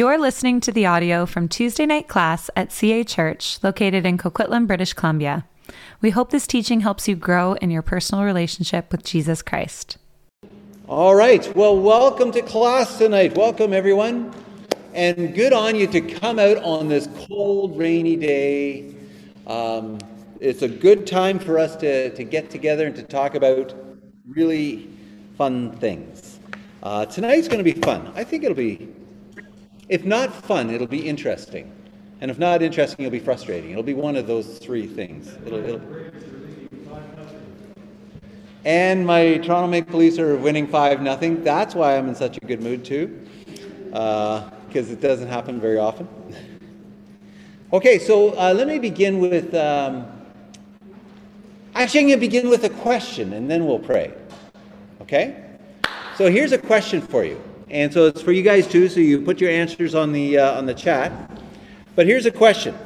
You're listening to the audio from Tuesday night class at CA Church, located in Coquitlam, British Columbia. We hope this teaching helps you grow in your personal relationship with Jesus Christ. All right. Well, welcome to class tonight. Welcome, everyone. And good on you to come out on this cold, rainy day. Um, it's a good time for us to, to get together and to talk about really fun things. Uh, tonight's going to be fun. I think it'll be, if not fun, it'll be interesting. And if not interesting, it'll be frustrating. It'll be one of those three things. It'll, it'll... And my Toronto Maple Leafs are winning 5 nothing. That's why I'm in such a good mood, too, because uh, it doesn't happen very often. okay, so uh, let me begin with. Um, actually, I'm going to begin with a question and then we'll pray. Okay? So here's a question for you. And so it's for you guys too, so you put your answers on the, uh, on the chat. But here's a question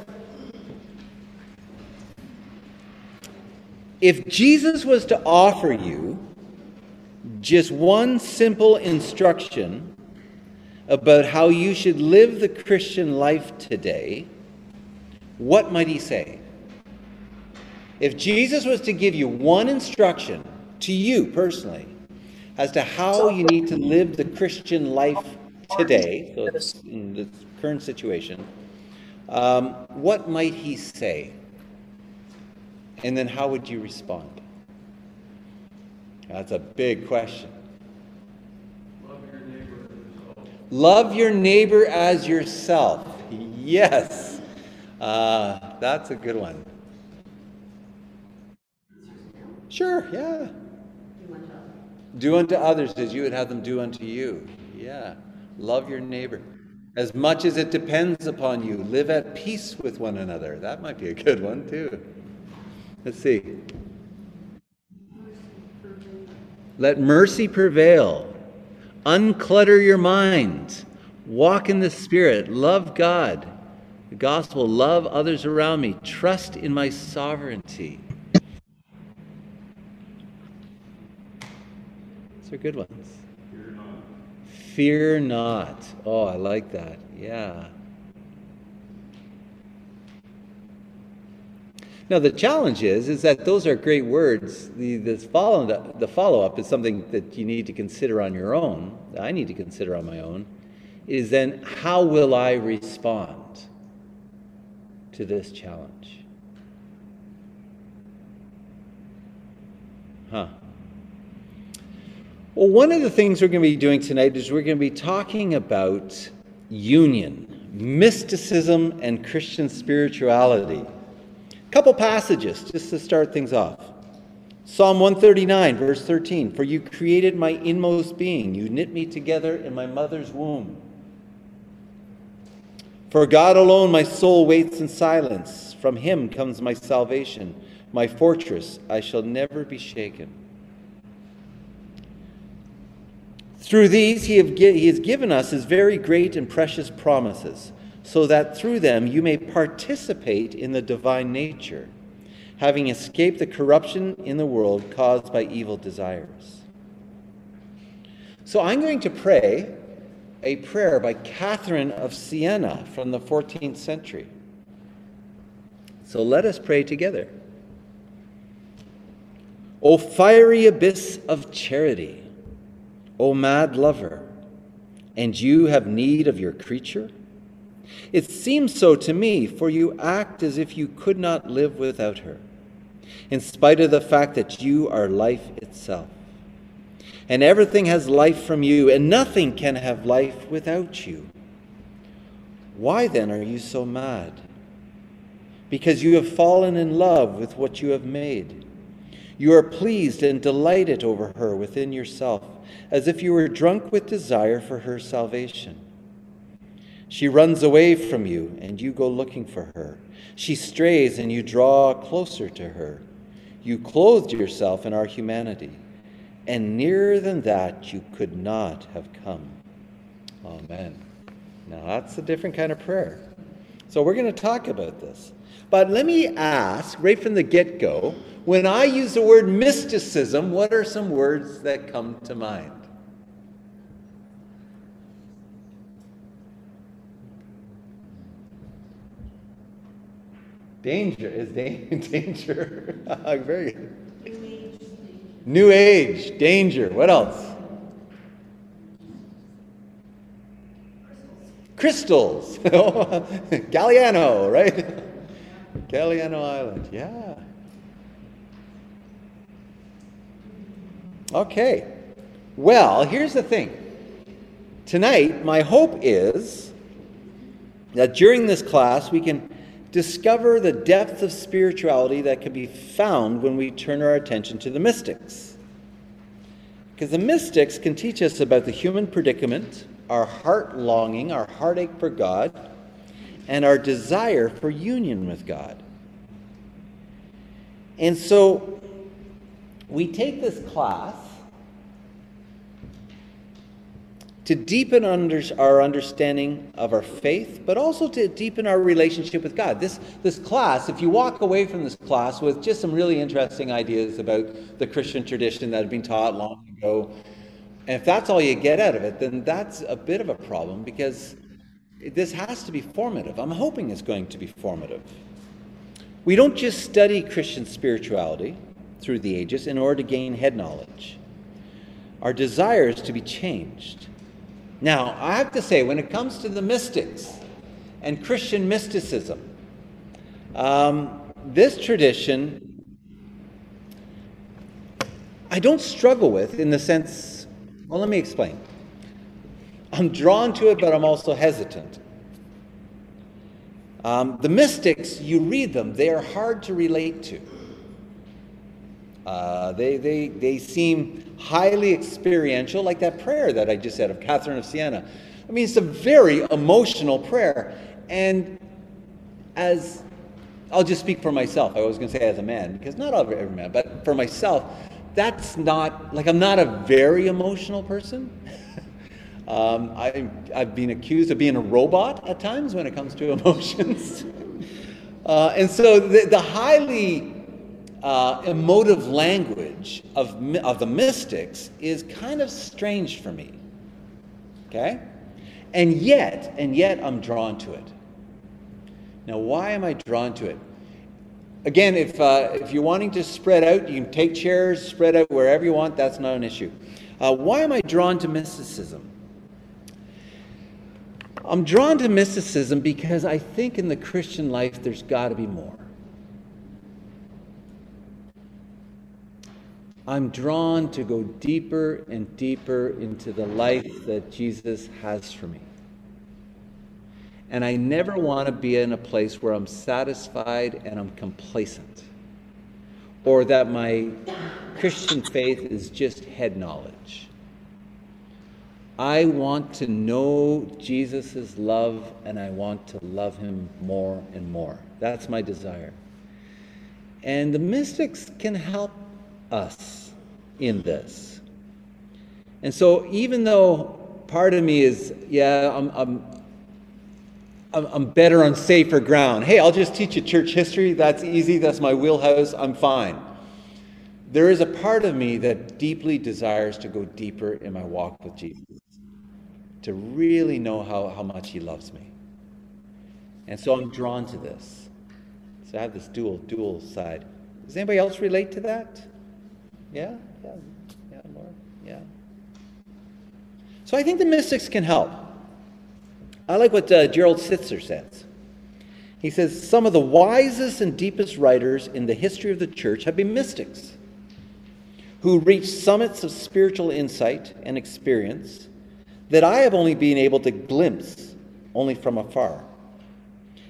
If Jesus was to offer you just one simple instruction about how you should live the Christian life today, what might he say? If Jesus was to give you one instruction to you personally as to how you need to live the Christian life today, so in the current situation, um, what might he say? And then how would you respond? That's a big question. Love your neighbor as yourself. Love your neighbor as yourself. Yes. Uh, that's a good one. Sure, yeah. Do unto others as you would have them do unto you. Yeah. Love your neighbor. As much as it depends upon you, live at peace with one another. That might be a good one, too. Let's see. Let mercy prevail. Unclutter your mind. Walk in the Spirit. Love God. The gospel. Love others around me. Trust in my sovereignty. These are good ones. Fear not. Fear not. Oh, I like that. Yeah. Now the challenge is is that those are great words. The the follow the follow up is something that you need to consider on your own. That I need to consider on my own. Is then how will I respond to this challenge? Huh. Well, one of the things we're going to be doing tonight is we're going to be talking about union, mysticism, and Christian spirituality. A couple passages just to start things off. Psalm 139, verse 13 For you created my inmost being, you knit me together in my mother's womb. For God alone my soul waits in silence. From him comes my salvation, my fortress, I shall never be shaken. Through these, he, he has given us his very great and precious promises, so that through them you may participate in the divine nature, having escaped the corruption in the world caused by evil desires. So I'm going to pray a prayer by Catherine of Siena from the 14th century. So let us pray together. O fiery abyss of charity! O mad lover, and you have need of your creature? It seems so to me, for you act as if you could not live without her, in spite of the fact that you are life itself. And everything has life from you, and nothing can have life without you. Why then are you so mad? Because you have fallen in love with what you have made. You are pleased and delighted over her within yourself as if you were drunk with desire for her salvation. She runs away from you, and you go looking for her. She strays, and you draw closer to her. You clothed yourself in our humanity, and nearer than that you could not have come. Amen. Now, that's a different kind of prayer. So we're going to talk about this. But let me ask right from the get go when I use the word mysticism, what are some words that come to mind? Danger is danger. Very New age, danger. What else? Crystals. Galiano, right? Galiano Island, yeah. Okay. Well, here's the thing. Tonight, my hope is that during this class we can discover the depth of spirituality that can be found when we turn our attention to the mystics. Because the mystics can teach us about the human predicament, our heart longing, our heartache for God, and our desire for union with God. And so we take this class to deepen under, our understanding of our faith, but also to deepen our relationship with God. This, this class, if you walk away from this class with just some really interesting ideas about the Christian tradition that had been taught long ago, and if that's all you get out of it, then that's a bit of a problem because this has to be formative. I'm hoping it's going to be formative. We don't just study Christian spirituality through the ages in order to gain head knowledge. Our desire is to be changed. Now, I have to say, when it comes to the mystics and Christian mysticism, um, this tradition I don't struggle with in the sense, well, let me explain. I'm drawn to it, but I'm also hesitant. Um, the mystics, you read them, they are hard to relate to. Uh, they, they, they seem highly experiential, like that prayer that I just said of Catherine of Siena. I mean, it's a very emotional prayer. And as I'll just speak for myself, I was going to say as a man, because not every man, but for myself, that's not, like, I'm not a very emotional person. um, I, I've been accused of being a robot at times when it comes to emotions. uh, and so the, the highly uh, emotive language of, of the mystics is kind of strange for me. Okay? And yet, and yet I'm drawn to it. Now, why am I drawn to it? Again, if, uh, if you're wanting to spread out, you can take chairs, spread out wherever you want, that's not an issue. Uh, why am I drawn to mysticism? I'm drawn to mysticism because I think in the Christian life there's got to be more. I'm drawn to go deeper and deeper into the life that Jesus has for me. And I never want to be in a place where I'm satisfied and I'm complacent, or that my Christian faith is just head knowledge. I want to know Jesus' love and I want to love him more and more. That's my desire. And the mystics can help us in this. And so, even though part of me is, yeah, I'm, I'm, I'm better on safer ground. Hey, I'll just teach you church history. That's easy. That's my wheelhouse. I'm fine. There is a part of me that deeply desires to go deeper in my walk with Jesus, to really know how, how much He loves me. And so I'm drawn to this. So I have this dual, dual side. Does anybody else relate to that? Yeah? Yeah. Yeah, Laura? Yeah. So I think the mystics can help. I like what uh, Gerald Sittser says. He says some of the wisest and deepest writers in the history of the church have been mystics who reached summits of spiritual insight and experience that I have only been able to glimpse only from afar.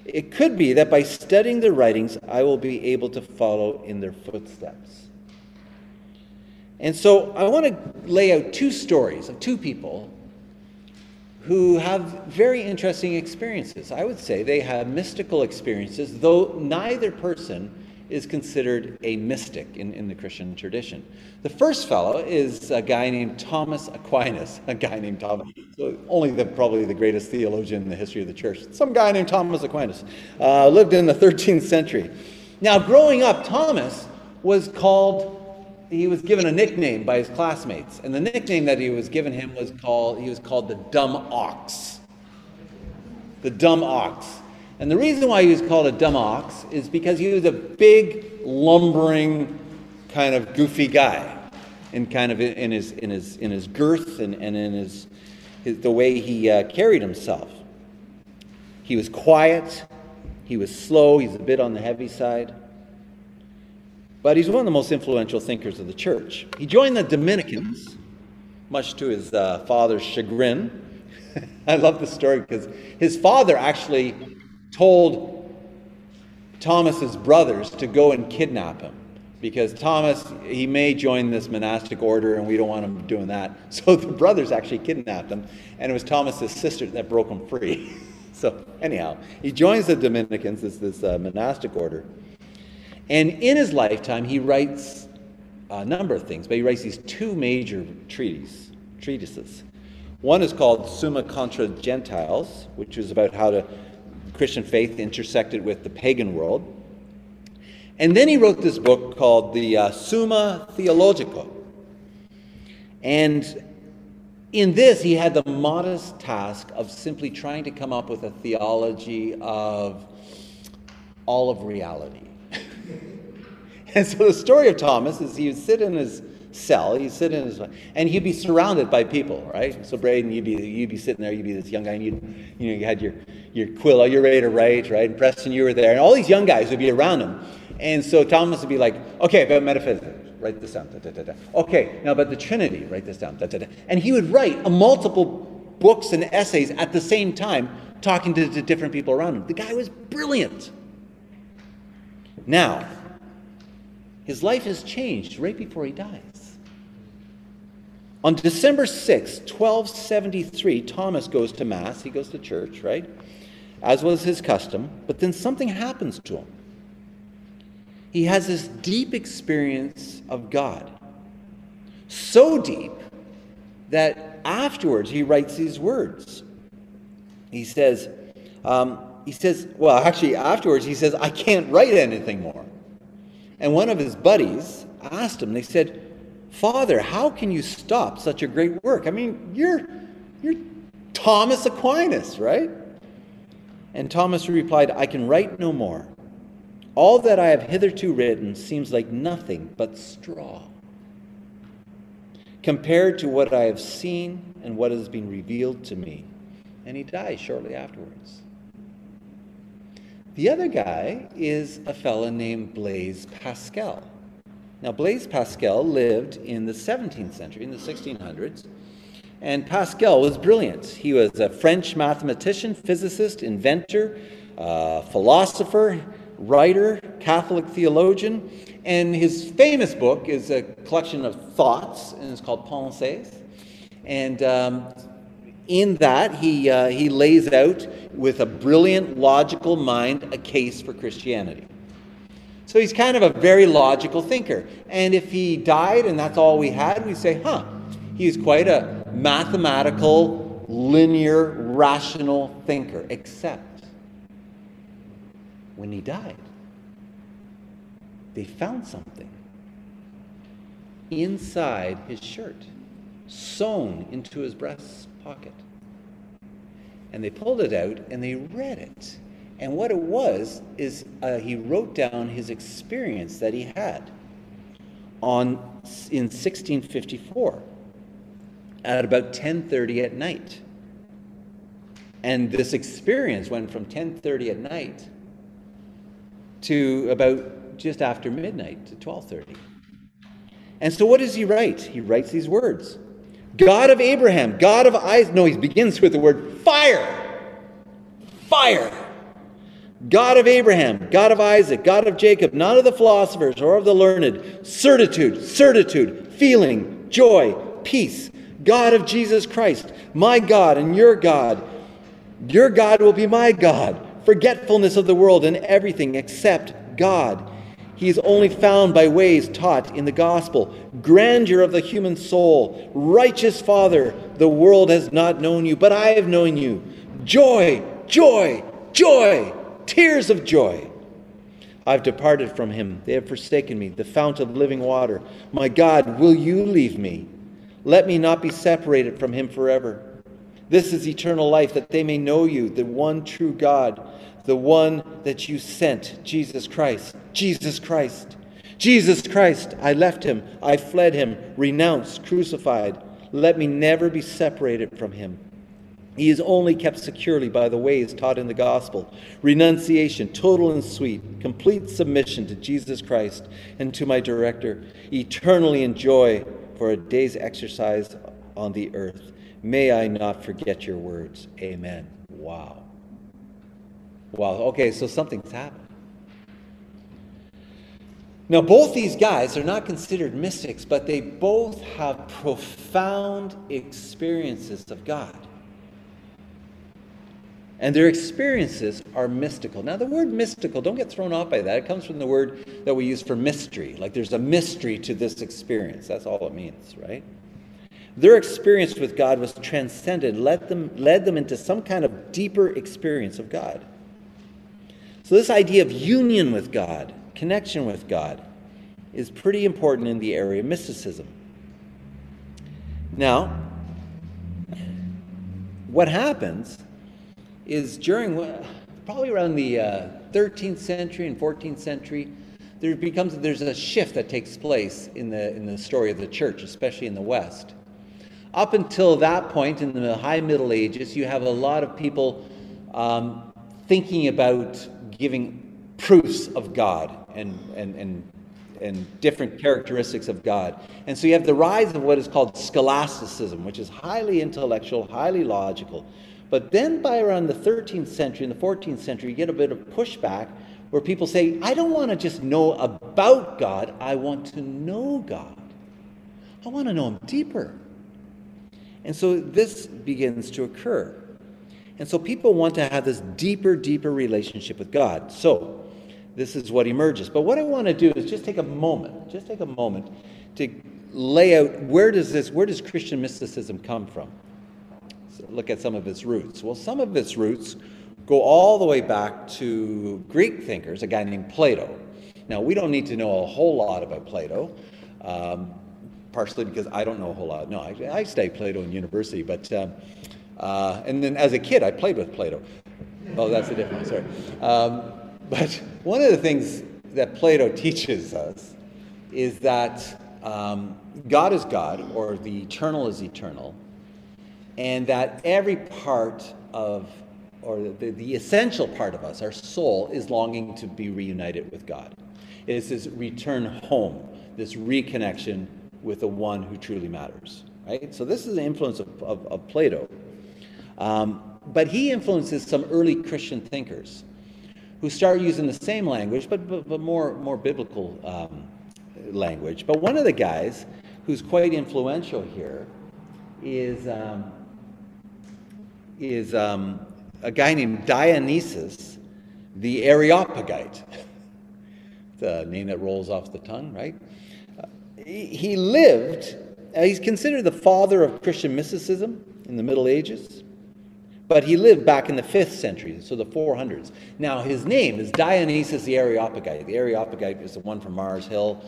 It could be that by studying their writings, I will be able to follow in their footsteps. And so I want to lay out two stories of two people who have very interesting experiences. I would say they have mystical experiences, though neither person is considered a mystic in, in the Christian tradition. The first fellow is a guy named Thomas Aquinas, a guy named Thomas, only the, probably the greatest theologian in the history of the church. Some guy named Thomas Aquinas uh, lived in the 13th century. Now, growing up, Thomas was called he was given a nickname by his classmates, and the nickname that he was given him was called he was called the dumb ox. The dumb ox. And the reason why he was called a dumb ox is because he was a big, lumbering, kind of goofy guy, in kind of in his in his in his girth and, and in his, his the way he uh, carried himself. He was quiet. He was slow. He's a bit on the heavy side. But he's one of the most influential thinkers of the church. He joined the Dominicans, much to his uh, father's chagrin. I love the story because his father actually told Thomas's brothers to go and kidnap him because Thomas he may join this monastic order and we don't want him doing that. So the brothers actually kidnapped him and it was Thomas's sister that broke him free. so anyhow, he joins the Dominicans, this this uh, monastic order. And in his lifetime he writes a number of things, but he writes these two major treatises, treatises. One is called Summa contra Gentiles, which is about how the Christian faith intersected with the pagan world. And then he wrote this book called the uh, Summa Theologica. And in this, he had the modest task of simply trying to come up with a theology of all of reality. And so the story of Thomas is he would sit in his cell. He'd sit in his, and he'd be surrounded by people, right? So Braden, you'd be you'd be sitting there, you'd be this young guy, and you you know you had your your quill, you're ready to write, right? And Preston, you were there, and all these young guys would be around him, and so Thomas would be like, okay, about metaphysics, write this down, da, da, da, okay, now about the Trinity, write this down, and he would write multiple books and essays at the same time, talking to, to different people around him. The guy was brilliant. Now, his life has changed right before he dies. On December 6, 1273, Thomas goes to Mass. He goes to church, right? As was his custom. But then something happens to him. He has this deep experience of God. So deep that afterwards he writes these words. He says, um, he says, well, actually, afterwards he says, I can't write anything more. And one of his buddies asked him, they said, Father, how can you stop such a great work? I mean, you're, you're Thomas Aquinas, right? And Thomas replied, I can write no more. All that I have hitherto written seems like nothing but straw compared to what I have seen and what has been revealed to me. And he dies shortly afterwards. The other guy is a fellow named Blaise Pascal. Now, Blaise Pascal lived in the 17th century, in the 1600s, and Pascal was brilliant. He was a French mathematician, physicist, inventor, uh, philosopher, writer, Catholic theologian, and his famous book is a collection of thoughts, and it's called Pensées. And um, in that, he, uh, he lays out with a brilliant, logical mind a case for Christianity. So he's kind of a very logical thinker. And if he died and that's all we had, we'd say, huh, he's quite a mathematical, linear, rational thinker. Except when he died, they found something inside his shirt, sewn into his breast pocket. And they pulled it out and they read it. And what it was is uh, he wrote down his experience that he had on in 1654 at about 10:30 at night. And this experience went from 10:30 at night to about just after midnight to 12:30. And so what does he write? He writes these words. God of Abraham, God of Isaac. No, he begins with the word fire. Fire. God of Abraham, God of Isaac, God of Jacob, not of the philosophers or of the learned, certitude, certitude, feeling, joy, peace, God of Jesus Christ, my God and your God. Your God will be my God. Forgetfulness of the world and everything except God. He is only found by ways taught in the gospel. Grandeur of the human soul. Righteous Father, the world has not known you, but I have known you. Joy, joy, joy tears of joy. I've departed from him. They have forsaken me, the fount of living water. My God, will you leave me? Let me not be separated from him forever. This is eternal life, that they may know you, the one true God, the one that you sent, Jesus Christ. Jesus Christ. Jesus Christ. I left him. I fled him, renounced, crucified. Let me never be separated from him. He is only kept securely by the ways taught in the gospel renunciation, total and sweet, complete submission to Jesus Christ and to my director, eternally enjoy for a day's exercise on the earth. May I not forget your words. Amen. Wow. Wow. Okay, so something's happened. Now, both these guys are not considered mystics, but they both have profound experiences of God. And their experiences are mystical. Now, the word mystical, don't get thrown off by that. It comes from the word that we use for mystery. Like there's a mystery to this experience. That's all it means, right? Their experience with God was transcended, led them, led them into some kind of deeper experience of God. So, this idea of union with God, connection with God, is pretty important in the area of mysticism. Now, what happens is during probably around the uh, 13th century and 14th century, there becomes there's a shift that takes place in the in the story of the church, especially in the West. Up until that point, in the High Middle Ages, you have a lot of people um, thinking about giving proofs of God and and and and different characteristics of God. And so you have the rise of what is called scholasticism, which is highly intellectual, highly logical, but then by around the 13th century and the 14th century, you get a bit of pushback where people say, I don't want to just know about God, I want to know God. I want to know Him deeper. And so this begins to occur. And so people want to have this deeper, deeper relationship with God. So this is what emerges. But what I want to do is just take a moment, just take a moment to lay out where does this, where does Christian mysticism come from? look at some of its roots. Well, some of its roots go all the way back to Greek thinkers, a guy named Plato. Now, we don't need to know a whole lot about Plato, um, partially because I don't know a whole lot. No, I, I studied Plato in university, but, um, uh, and then as a kid, I played with Plato. Oh, that's a different story. Um, but one of the things that Plato teaches us is that um, God is God, or the eternal is eternal, and that every part of, or the, the essential part of us, our soul, is longing to be reunited with God. It is this return home, this reconnection with the one who truly matters. Right? So this is the influence of, of, of Plato. Um, but he influences some early Christian thinkers who start using the same language, but, but, but more, more biblical um, language. But one of the guys who's quite influential here is um, is um, a guy named Dionysius the Areopagite. the name that rolls off the tongue, right? Uh, he, he, lived, uh, he's considered the father of Christian mysticism in the Middle Ages, but he lived back in the 5th century, so the 400s. Now, his name is Dionysius the Areopagite. The Areopagite is the one from Mars Hill.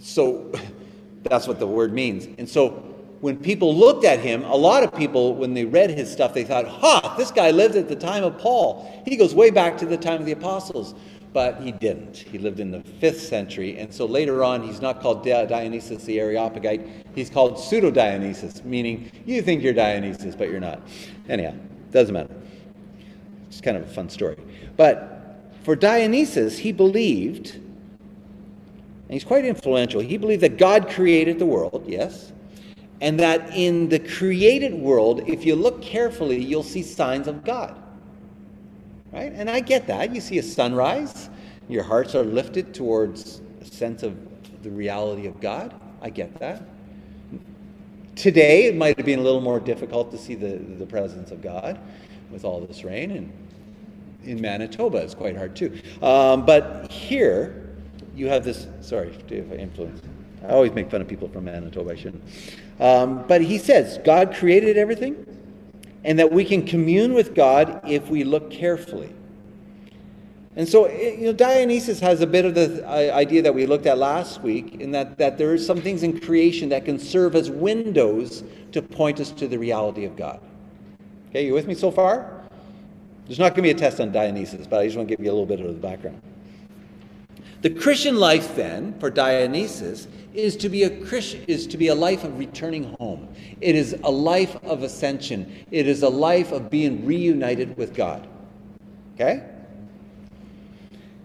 So that's what the word means. And so when people looked at him, a lot of people, when they read his stuff, they thought, ha, this guy lived at the time of Paul. He goes way back to the time of the apostles. But he didn't. He lived in the fifth century. And so later on, he's not called Dionysius the Areopagite. He's called Pseudo Dionysius, meaning you think you're Dionysius, but you're not. Anyhow, doesn't matter. It's kind of a fun story. But for Dionysius, he believed, and he's quite influential, he believed that God created the world, yes and that in the created world, if you look carefully, you'll see signs of God. Right? And I get that. You see a sunrise, your hearts are lifted towards a sense of the reality of God. I get that. Today, it might have been a little more difficult to see the, the presence of God with all this rain, and in Manitoba, it's quite hard too. Um, but here, you have this. Sorry, do you have influence? I always make fun of people from Manitoba. I shouldn't. Um, but he says God created everything and that we can commune with God if we look carefully. And so, eh, you know, Dionysius has a bit of the uh, idea that we looked at last week, in that, that there are some things in creation that can serve as windows to point us to the reality of God. Okay, you with me so far? There's not going to be a test on Dionysus, but I just want to give you a little bit of the background. The Christian life, then, for Dionysus, is to be a Christian, is to be a life of returning home. It is a life of ascension. It is a life of being reunited with God. Okay?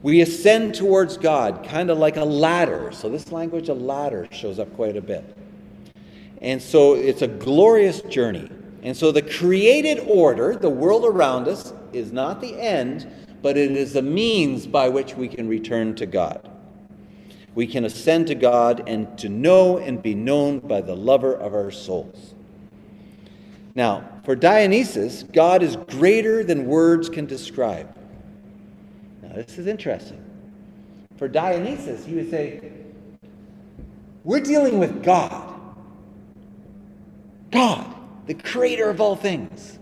We ascend towards God, kind of like a ladder. So, this language, a ladder, shows up quite a bit. And so, it's a glorious journey. And so, the created order, the world around us, is not the end, but it is the means by which we can return to God. We can ascend to God and to know and be known by the lover of our souls. Now, for Dionysus, God is greater than words can describe. Now, this is interesting. For Dionysus, he would say, We're dealing with God. God, the creator of all things.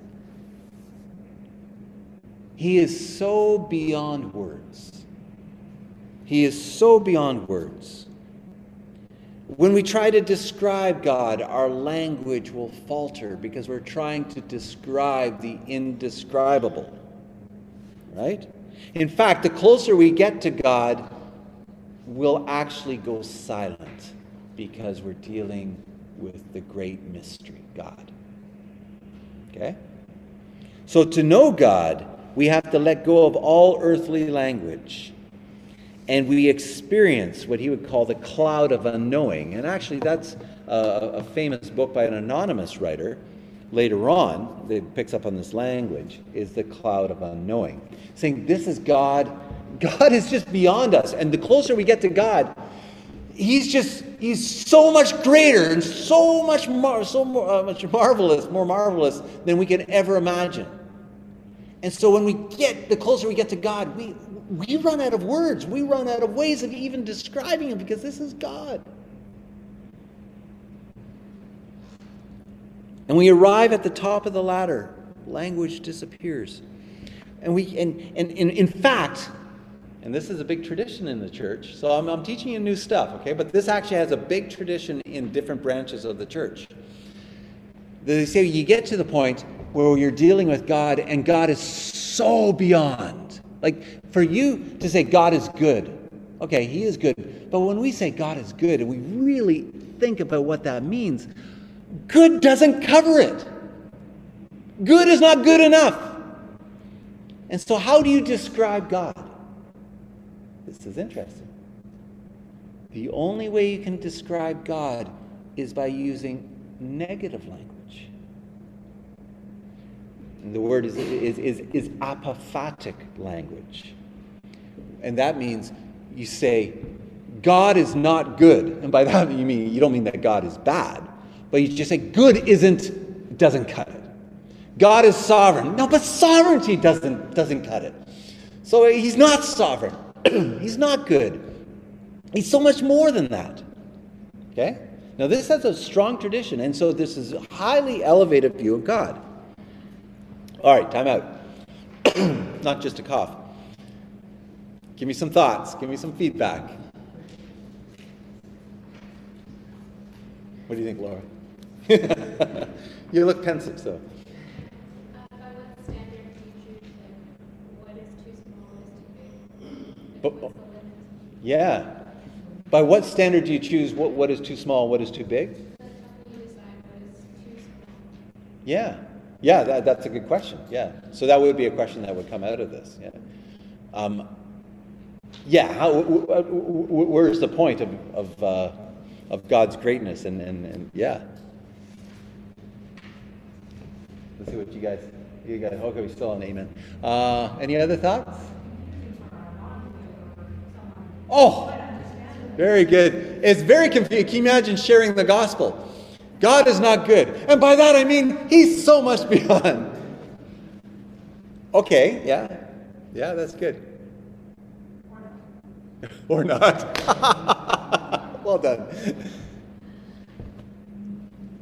He is so beyond words. He is so beyond words. When we try to describe God, our language will falter because we're trying to describe the indescribable. Right? In fact, the closer we get to God, we'll actually go silent because we're dealing with the great mystery, God. Okay? So to know God, we have to let go of all earthly language. And we experience what he would call the cloud of unknowing. And actually, that's a, a famous book by an anonymous writer. Later on that picks up on this language is the cloud of unknowing. Saying this is god. God is just beyond us. And the closer we get to god he's just he's so much greater and so much more so more, uh, much marvelous more marvelous than we can ever imagine. And so when we get the closer we get to god we we run out of words we run out of ways of even describing him because this is god And we arrive at the top of the ladder, language disappears. And we and, and, and in fact, and this is a big tradition in the church, so I'm, I'm teaching you new stuff, okay? But this actually has a big tradition in different branches of the church. They say you get to the point where you're dealing with God and God is so beyond. Like for you to say God is good, okay, He is good. But when we say God is good and we really think about what that means, Good doesn't cover it. Good is not good enough. And so, how do you describe God? This is interesting. The only way you can describe God is by using negative language. And the word is, is, is, is apophatic language. And that means you say, God is not good. And by that you mean you don't mean that God is bad. But you just say good isn't, doesn't cut it. God is sovereign. No, but sovereignty doesn't, doesn't cut it. So he's not sovereign. he's not good. He's so much more than that. Okay? Now, this has a strong tradition, and so this is a highly elevated view of God. All right, time out. not just a cough. Give me some thoughts, give me some feedback. What do you think, Laura? you look pensive, so. But, yeah. By what standard do you choose what, what is too small, what is too big? Yeah. Yeah, that, that's a good question. Yeah. So that would be a question that would come out of this. Yeah. Um, yeah. How, w- where's the point of, of, uh, of God's greatness? And, and, and yeah. Let's see what you guys, you guys, okay, we still on amen. Uh, any other thoughts? Oh, very good. It's very confusing. Can you imagine sharing the gospel? God is not good. And by that I mean he's so much beyond. Okay, yeah. Yeah, that's good. Or not. well done.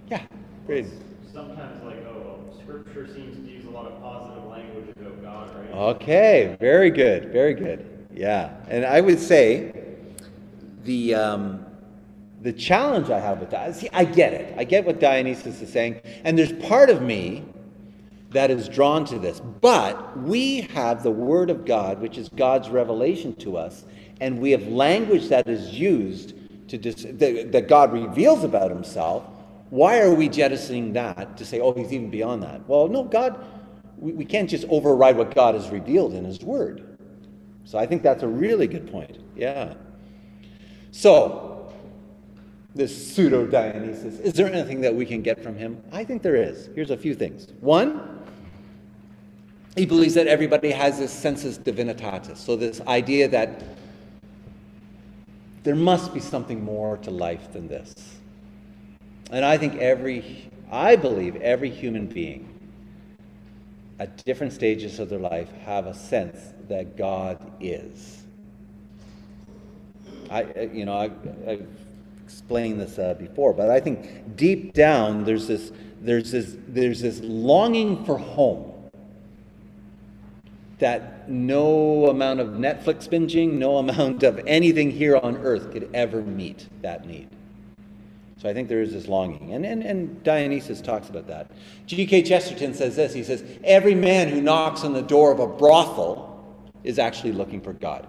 Yeah, great. Sometimes like, oh, scripture seems to use a lot of positive language about God, right? Okay, very good, very good. Yeah, and I would say the um, the challenge I have with that. See, I get it. I get what Dionysus is saying, and there's part of me that is drawn to this. But we have the Word of God, which is God's revelation to us, and we have language that is used to dis- that, that God reveals about Himself. Why are we jettisoning that to say, oh, He's even beyond that? Well, no, God, we, we can't just override what God has revealed in His Word. So I think that's a really good point. Yeah. So, this pseudo Dionysus, is there anything that we can get from him? I think there is. Here's a few things. One, he believes that everybody has this sensus divinitatis, so this idea that there must be something more to life than this. And I think every, I believe every human being at different stages of their life have a sense that God is. I, you know, I, I've explained this uh, before, but I think deep down there's this, there's this, there's this longing for home that no amount of Netflix binging, no amount of anything here on earth could ever meet that need. So I think there is this longing. And, and, and Dionysus talks about that. G.K. Chesterton says this he says, Every man who knocks on the door of a brothel is actually looking for God.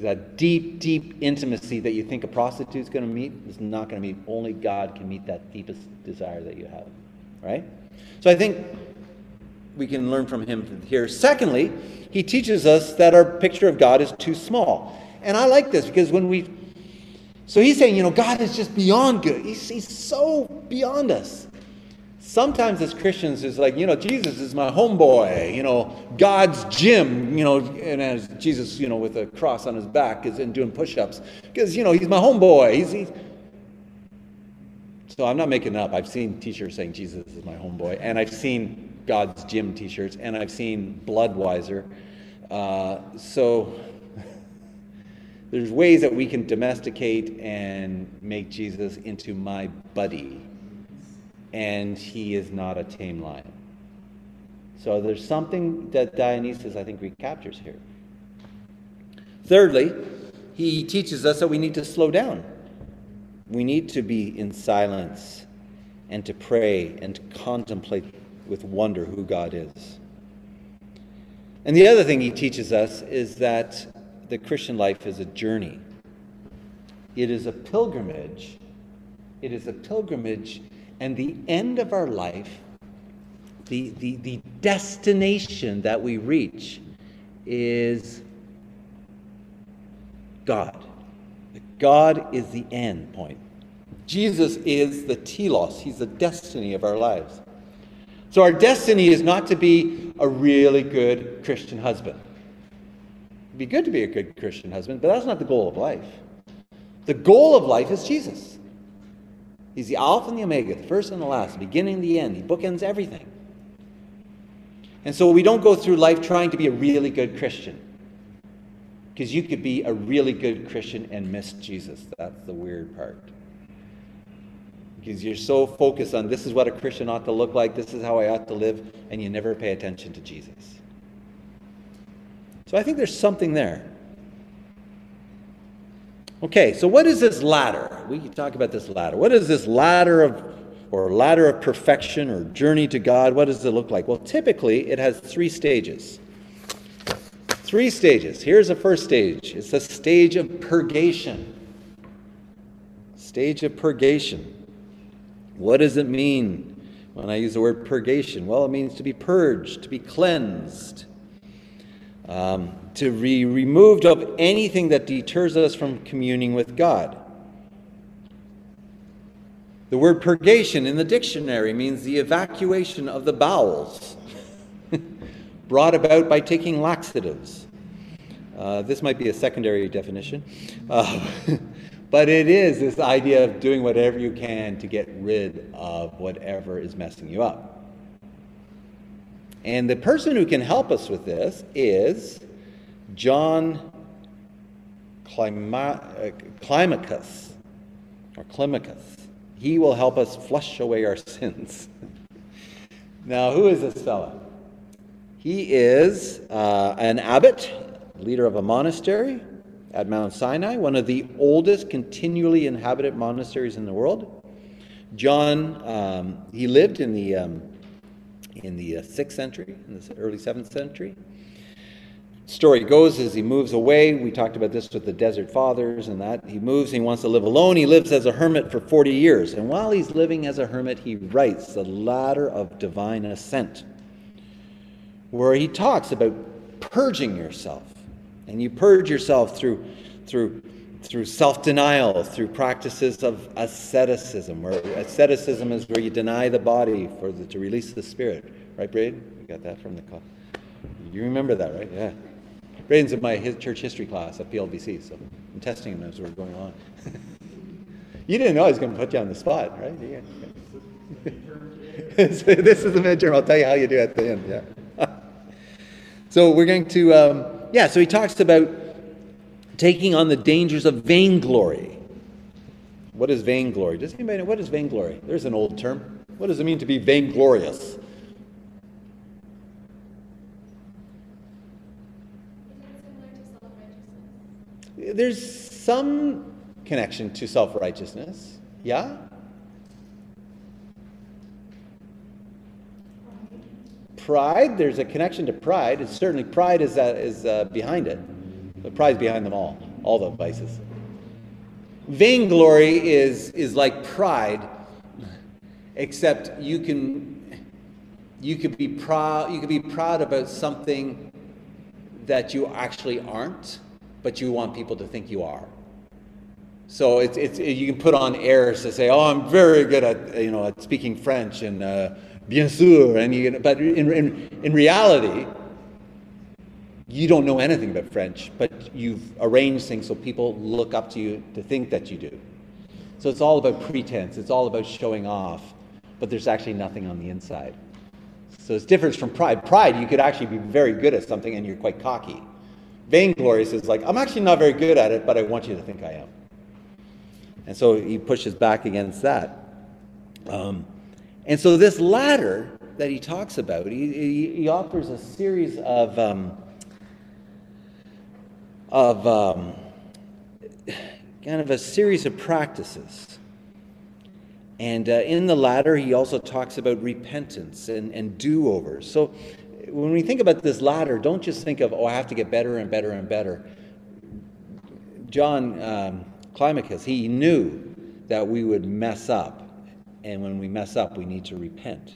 That deep, deep intimacy that you think a prostitute is going to meet is not going to meet. Only God can meet that deepest desire that you have. Right? So I think we can learn from him here. Secondly, he teaches us that our picture of God is too small. And I like this because when we. So he's saying, you know, God is just beyond good. He's, he's so beyond us. Sometimes as Christians, it's like, you know, Jesus is my homeboy, you know, God's gym, you know, and as Jesus, you know, with a cross on his back is in doing push ups because, you know, he's my homeboy. He's, he's, so I'm not making up. I've seen teachers saying Jesus is my homeboy, and I've seen God's Gym t shirts, and I've seen Bloodweiser. Uh, so there's ways that we can domesticate and make Jesus into my buddy, and he is not a tame lion. So there's something that Dionysus, I think, recaptures here. Thirdly, he teaches us that we need to slow down. We need to be in silence and to pray and to contemplate with wonder who God is. And the other thing he teaches us is that the Christian life is a journey. It is a pilgrimage. It is a pilgrimage, and the end of our life, the, the, the destination that we reach, is God. God is the end point. Jesus is the telos, He's the destiny of our lives. So our destiny is not to be a really good Christian husband. It'd be good to be a good Christian husband, but that's not the goal of life. The goal of life is Jesus. He's the Alpha and the Omega, the first and the last, the beginning and the end. He bookends everything. And so we don't go through life trying to be a really good Christian. Because you could be a really good Christian and miss Jesus. That's the weird part because you're so focused on this is what a Christian ought to look like, this is how I ought to live, and you never pay attention to Jesus. So I think there's something there. Okay, so what is this ladder? We can talk about this ladder. What is this ladder of or ladder of perfection or journey to God? What does it look like? Well, typically it has three stages. Three stages. Here's the first stage. It's the stage of purgation. Stage of purgation. What does it mean when I use the word purgation? Well, it means to be purged, to be cleansed, um, to be removed of anything that deters us from communing with God. The word purgation in the dictionary means the evacuation of the bowels, brought about by taking laxatives. Uh, this might be a secondary definition. Uh, But it is this idea of doing whatever you can to get rid of whatever is messing you up. And the person who can help us with this is John uh, Climacus, or Climacus. He will help us flush away our sins. now, who is this fellow? He is uh, an abbot, leader of a monastery at Mount Sinai, one of the oldest continually inhabited monasteries in the world. John, um, he lived in the um, in the uh, 6th century, in the early 7th century. Story goes as he moves away. We talked about this with the Desert Fathers and that. He moves, he wants to live alone. He lives as a hermit for 40 years. And while he's living as a hermit, he writes The Ladder of Divine Ascent, where he talks about purging yourself. And you purge yourself through, through through self denial, through practices of asceticism, where asceticism is where you deny the body for the, to release the spirit. Right, Braden? You got that from the? You remember that, right? Yeah. Braden's in my church history class at PLBC, so I'm testing him as we're going on. you didn't know I was going to put you on the spot, right? Yeah. this is the midterm. I'll tell you how you do at the end. Yeah. so we're going to, um, yeah. So he talks about taking on the dangers of vainglory. What is vainglory? Does anybody know what is vainglory? There's an old term. What does it mean to be vainglorious? There's some connection to self righteousness. Yeah? Pride, there's a connection to pride. It's certainly pride is, uh, is uh, behind it. The prize behind them all, all the vices. Vainglory is, is like pride, except you can you could be proud you could be proud about something that you actually aren't, but you want people to think you are. So it's, it's, you can put on airs to say, "Oh, I'm very good at you know at speaking French and uh, bien sûr," and you, but in, in, in reality, you don't know anything about French, but you've arranged things so people look up to you to think that you do. So it's all about pretense, it's all about showing off, but there's actually nothing on the inside. So it's different from pride. Pride, you could actually be very good at something and you're quite cocky. Vainglorious is like, I'm actually not very good at it, but I want you to think I am. And so he pushes back against that. Um, and so this ladder that he talks about, he, he, offers a series of. Um, of um, kind of a series of practices. And uh, in the ladder, he also talks about repentance and, and do overs. So when we think about this ladder, don't just think of, oh, I have to get better and better and better. John um, Climacus, he knew that we would mess up. And when we mess up, we need to repent.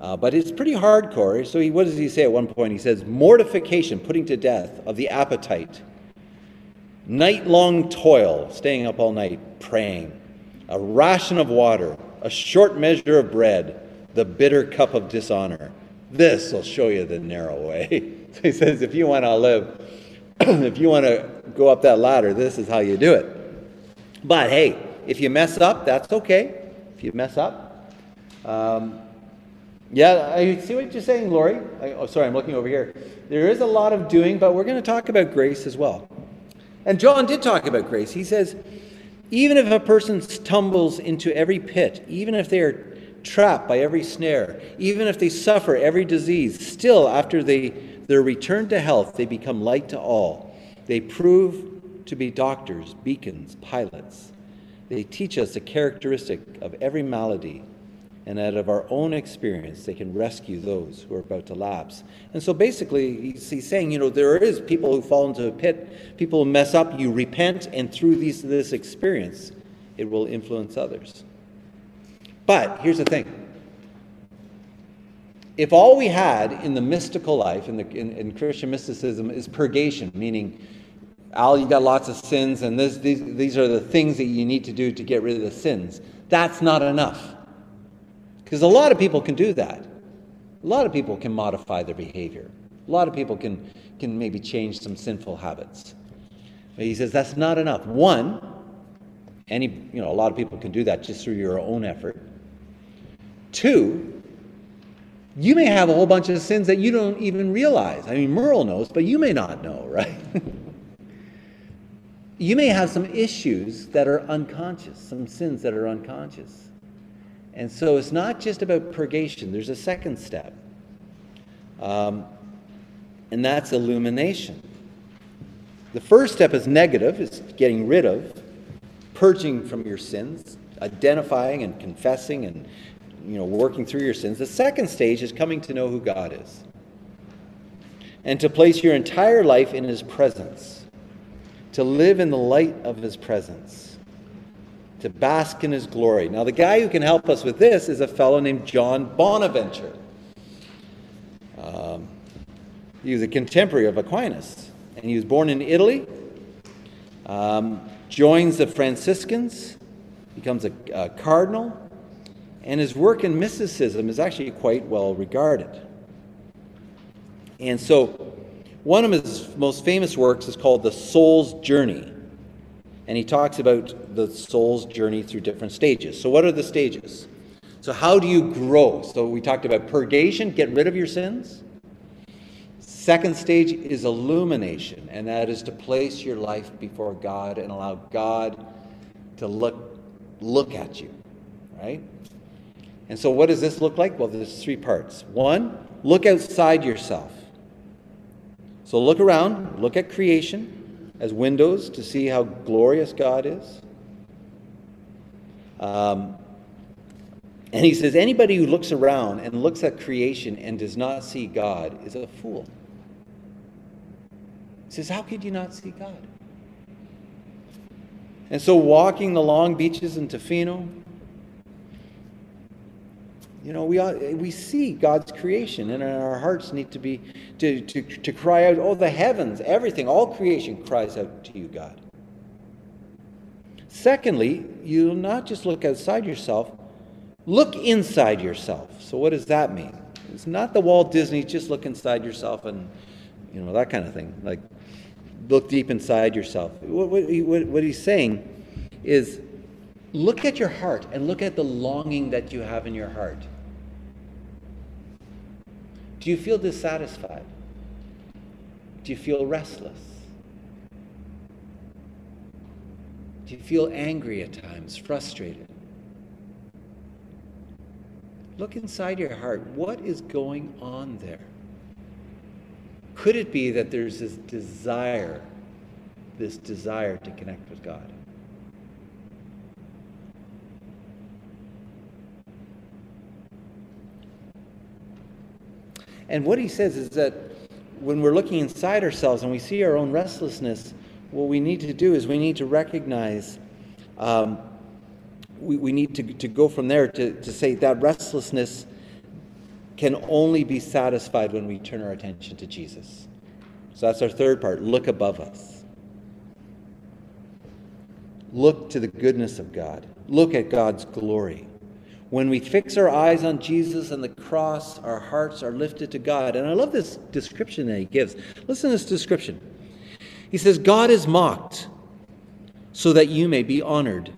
Uh, but it's pretty hardcore. So, he, what does he say at one point? He says, Mortification, putting to death of the appetite, night long toil, staying up all night, praying, a ration of water, a short measure of bread, the bitter cup of dishonor. This will show you the narrow way. so he says, if you want to live, if you want to go up that ladder, this is how you do it. But hey, if you mess up, that's okay. If you mess up, um, yeah, I see what you're saying, Lori. I, oh, sorry, I'm looking over here. There is a lot of doing, but we're going to talk about grace as well. And John did talk about grace. He says, even if a person stumbles into every pit, even if they are trapped by every snare, even if they suffer every disease, still after they, their return to health, they become light to all. They prove to be doctors, beacons, pilots. They teach us the characteristic of every malady and out of our own experience, they can rescue those who are about to lapse. And so basically, he's, saying, you know, there is people who fall into a pit, people who mess up, you repent, and through these, this experience, it will influence others. But here's the thing if all we had in the mystical life, in, the, in, in Christian mysticism, is purgation, meaning, Al, you got lots of sins, and this, these, these are the things that you need to do to get rid of the sins, that's not enough. Because a lot of people can do that. A lot of people can modify their behavior. A lot of people can, can maybe change some sinful habits. But he says that's not enough. One, any, you know, a lot of people can do that just through your own effort. Two, you may have a whole bunch of sins that you don't even realize. I mean, Merle knows, but you may not know, right? you may have some issues that are unconscious, some sins that are unconscious. And so it's not just about purgation, there's a second step, um, and that's illumination. The first step is negative, it's getting rid of, purging from your sins, identifying and confessing and you know, working through your sins. The second stage is coming to know who God is and to place your entire life in His presence, to live in the light of His presence, to bask in His glory. Now, the guy who can help us with this is a fellow named John Bonaventure. Um, he was a contemporary of Aquinas, and he was born in Italy, um, joins the Franciscans, becomes a, a cardinal, and his work in mysticism is actually quite well regarded. And so, one of his most famous works is called The Soul's Journey. And he talks about the soul's journey through different stages. So, what are the stages? So, how do you grow? So, we talked about purgation, get rid of your sins. Second stage is illumination, and that is to place your life before God and allow God to look, look at you, right? And so, what does this look like? Well, there's three parts. One, look outside yourself. So, look around, look at creation as windows to see how glorious God is. Um, and he says, anybody who looks around and looks at creation and does not see God is a fool. He says, How could you not see God? And so, walking the long beaches in Tofino, you know, we, we see God's creation, and our hearts need to be to, to, to cry out, Oh, the heavens, everything, all creation cries out to you, God. Secondly, you'll not just look outside yourself, look inside yourself. So, what does that mean? It's not the Walt Disney, just look inside yourself and, you know, that kind of thing. Like, look deep inside yourself. What, what, what he's saying is look at your heart and look at the longing that you have in your heart. Do you feel dissatisfied? Do you feel restless? Do you feel angry at times, frustrated? Look inside your heart. What is going on there? Could it be that there's this desire, this desire to connect with God? And what he says is that when we're looking inside ourselves and we see our own restlessness, what we need to do is we need to recognize, um, we, we need to, to go from there to, to say that restlessness can only be satisfied when we turn our attention to Jesus. So that's our third part look above us. Look to the goodness of God. Look at God's glory. When we fix our eyes on Jesus and the cross, our hearts are lifted to God. And I love this description that he gives. Listen to this description. He says, God is mocked so that you may be honored.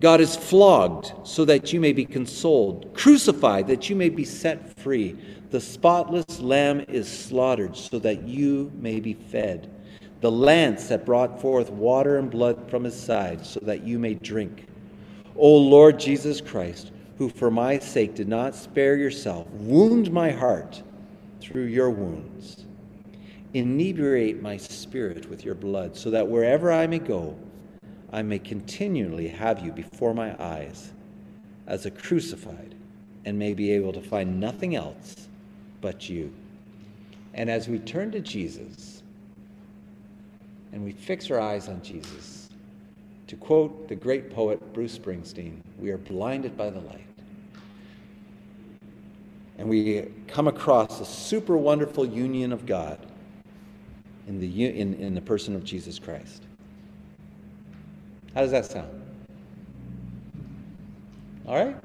God is flogged so that you may be consoled, crucified that you may be set free. The spotless lamb is slaughtered so that you may be fed. The lance that brought forth water and blood from his side so that you may drink. O Lord Jesus Christ, who for my sake did not spare yourself, wound my heart through your wounds. Inebriate my spirit with your blood, so that wherever I may go, I may continually have you before my eyes as a crucified, and may be able to find nothing else but you. And as we turn to Jesus and we fix our eyes on Jesus, to quote the great poet Bruce Springsteen, we are blinded by the light and we come across a super wonderful union of God in the, in, in the person of Jesus Christ. How does that sound? All right?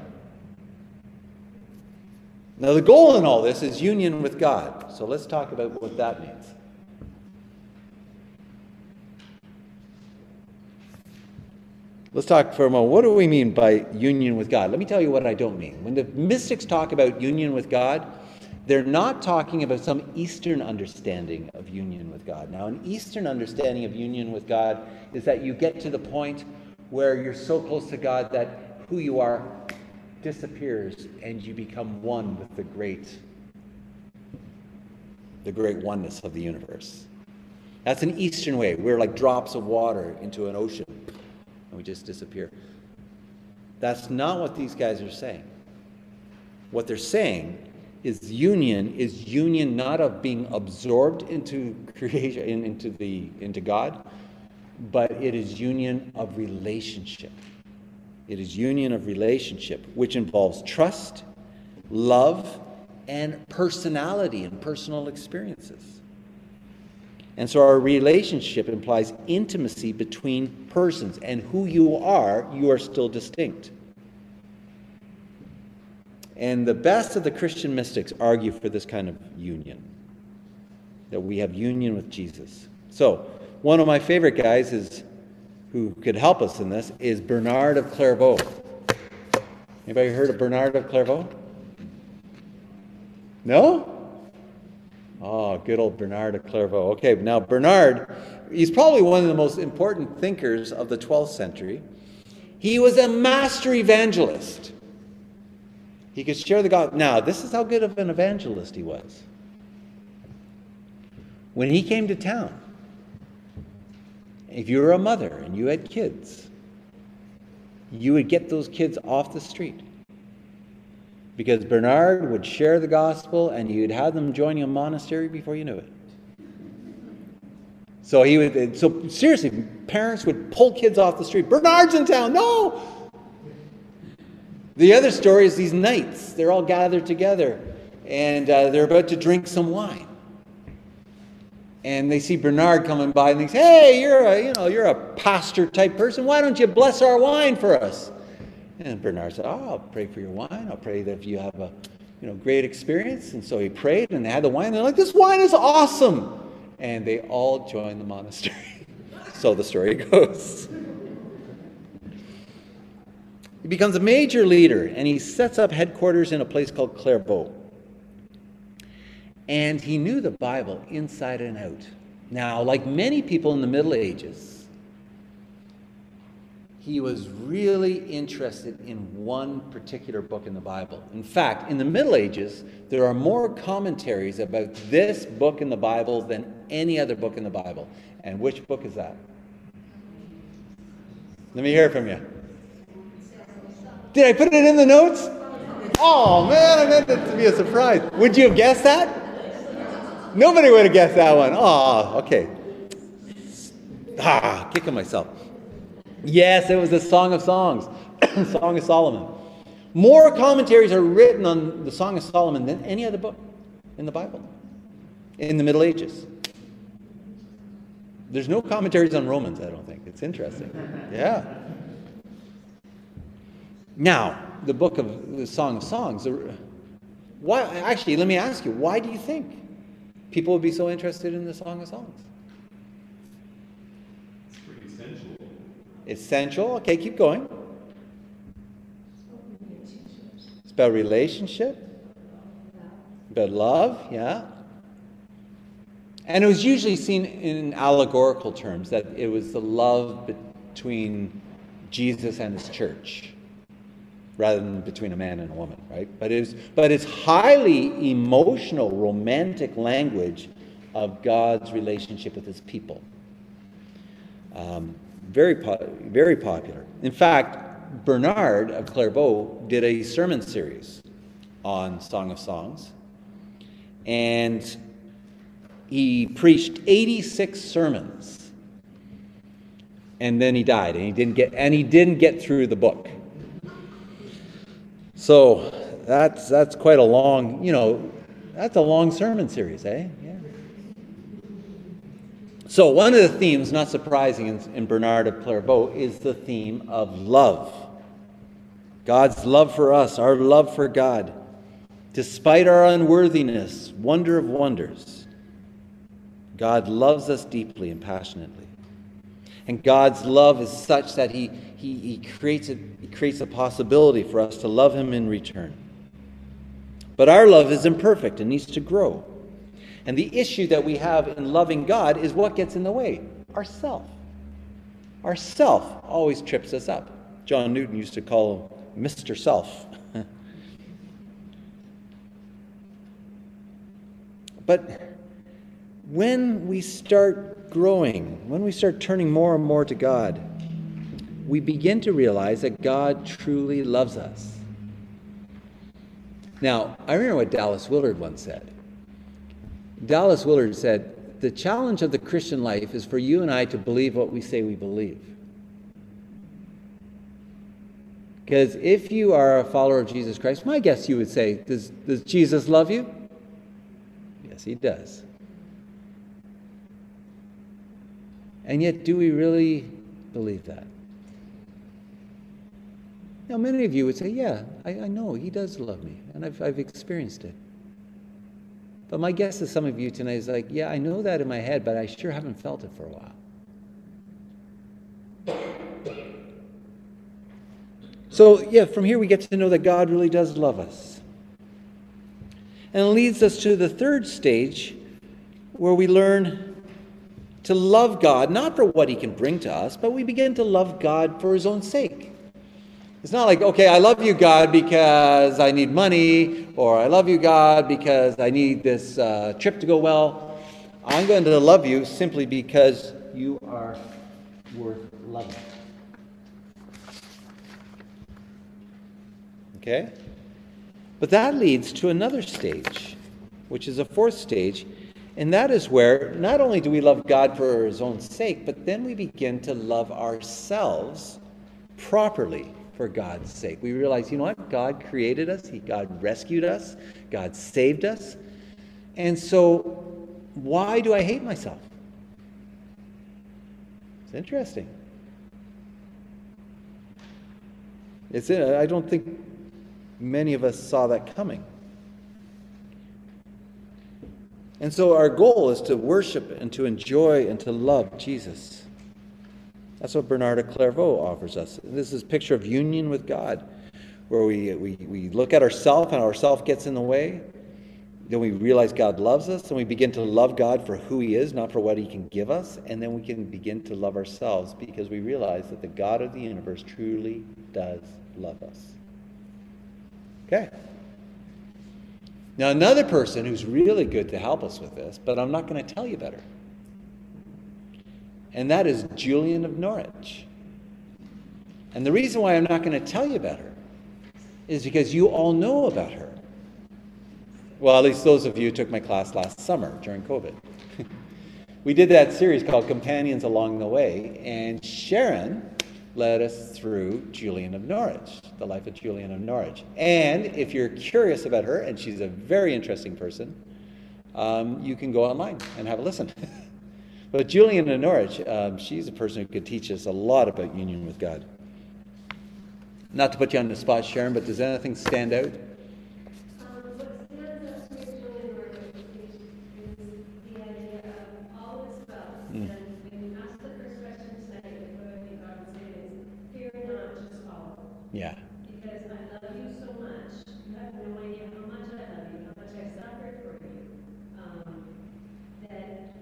Now, the goal in all this is union with God. So let's talk about what that means. Let's talk for a moment. What do we mean by union with God? Let me tell you what I don't mean. When the mystics talk about union with God, they're not talking about some Eastern understanding of union with God. Now, an Eastern understanding of union with God is that you get to the point where you're so close to God that who you are disappears and you become one with the great the great oneness of the universe. That's an Eastern way. We're like drops of water into an ocean and we just disappear. That's not what these guys are saying. What they're saying is union is union not of being absorbed into creation into the into God, but it is union of relationship. It is union of relationship, which involves trust, love, and personality and personal experiences. And so our relationship implies intimacy between persons, and who you are, you are still distinct. And the best of the Christian mystics argue for this kind of union that we have union with Jesus. So, one of my favorite guys is who could help us in this is Bernard of Clairvaux. Anybody heard of Bernard of Clairvaux? No? Oh, good old Bernard of Clairvaux. Okay, now Bernard, he's probably one of the most important thinkers of the 12th century. He was a master evangelist. He could share the gospel. Now, this is how good of an evangelist he was. When he came to town, if you were a mother and you had kids, you would get those kids off the street. Because Bernard would share the gospel and you'd have them joining a monastery before you knew it. So he would so seriously, parents would pull kids off the street. Bernard's in town. No, the other story is these knights. They're all gathered together and uh, they're about to drink some wine. And they see Bernard coming by and they say, Hey, you're a, you know, you're a pastor type person. Why don't you bless our wine for us? And Bernard said, Oh, I'll pray for your wine. I'll pray that you have a you know, great experience. And so he prayed and they had the wine. They're like, This wine is awesome. And they all joined the monastery. so the story goes. He becomes a major leader and he sets up headquarters in a place called Clairvaux. And he knew the Bible inside and out. Now, like many people in the Middle Ages, he was really interested in one particular book in the Bible. In fact, in the Middle Ages, there are more commentaries about this book in the Bible than any other book in the Bible. And which book is that? Let me hear from you. Did I put it in the notes? Oh man, I meant it to be a surprise. Would you have guessed that? Nobody would have guessed that one. Oh, okay. Ah, kicking myself. Yes, it was the Song of Songs, Song of Solomon. More commentaries are written on the Song of Solomon than any other book in the Bible in the Middle Ages. There's no commentaries on Romans, I don't think. It's interesting. Yeah. Now, the book of the Song of Songs. Why, actually, let me ask you, why do you think people would be so interested in the Song of Songs? It's pretty essential. Essential? Okay, keep going. It's about relationship, about love, yeah. And it was usually seen in allegorical terms that it was the love between Jesus and his church rather than between a man and a woman, right? But it's, but it's highly emotional, romantic language of God's relationship with his people. Um, very, po- very popular. In fact, Bernard of Clairvaux did a sermon series on Song of Songs, and he preached 86 sermons, and then he died, and he didn't get, and he didn't get through the book. So that's that's quite a long, you know, that's a long sermon series, eh? So one of the themes, not surprising in, in Bernard of Clairvaux, is the theme of love. God's love for us, our love for God. Despite our unworthiness, wonder of wonders, God loves us deeply and passionately. And God's love is such that He he, he, creates a, he creates a possibility for us to love him in return. But our love is imperfect and needs to grow. And the issue that we have in loving God is what gets in the way? Ourself. Ourself always trips us up. John Newton used to call him Mr. Self. but when we start growing, when we start turning more and more to God, we begin to realize that God truly loves us. Now, I remember what Dallas Willard once said. Dallas Willard said, The challenge of the Christian life is for you and I to believe what we say we believe. Because if you are a follower of Jesus Christ, my guess you would say, Does, does Jesus love you? Yes, he does. And yet, do we really believe that? Now, many of you would say, Yeah, I, I know he does love me, and I've, I've experienced it. But my guess is some of you tonight is like, Yeah, I know that in my head, but I sure haven't felt it for a while. So, yeah, from here we get to know that God really does love us. And it leads us to the third stage where we learn to love God, not for what he can bring to us, but we begin to love God for his own sake. It's not like, okay, I love you, God, because I need money, or I love you, God, because I need this uh, trip to go well. I'm going to love you simply because you are worth loving. Okay? But that leads to another stage, which is a fourth stage, and that is where not only do we love God for his own sake, but then we begin to love ourselves properly for God's sake. We realize, you know what? God created us, he, God rescued us, God saved us. And so, why do I hate myself? It's interesting. It's, uh, I don't think many of us saw that coming. And so our goal is to worship and to enjoy and to love Jesus. That's what Bernard Clairvaux offers us. This is a picture of union with God, where we, we, we look at ourself and ourself gets in the way. Then we realize God loves us, and we begin to love God for who He is, not for what He can give us. And then we can begin to love ourselves because we realize that the God of the universe truly does love us. Okay. Now, another person who's really good to help us with this, but I'm not going to tell you better, and that is Julian of Norwich. And the reason why I'm not going to tell you about her is because you all know about her. Well, at least those of you who took my class last summer during COVID. we did that series called Companions Along the Way, and Sharon led us through Julian of Norwich, the life of Julian of Norwich. And if you're curious about her, and she's a very interesting person, um, you can go online and have a listen. but Julian of Norwich, um, she's a person who could teach us a lot about union with God. Not to put you on the spot, Sharon, but does anything stand out? Yeah. Because I love you so much. You have no idea how much I love you, how much I suffered for you. Um, that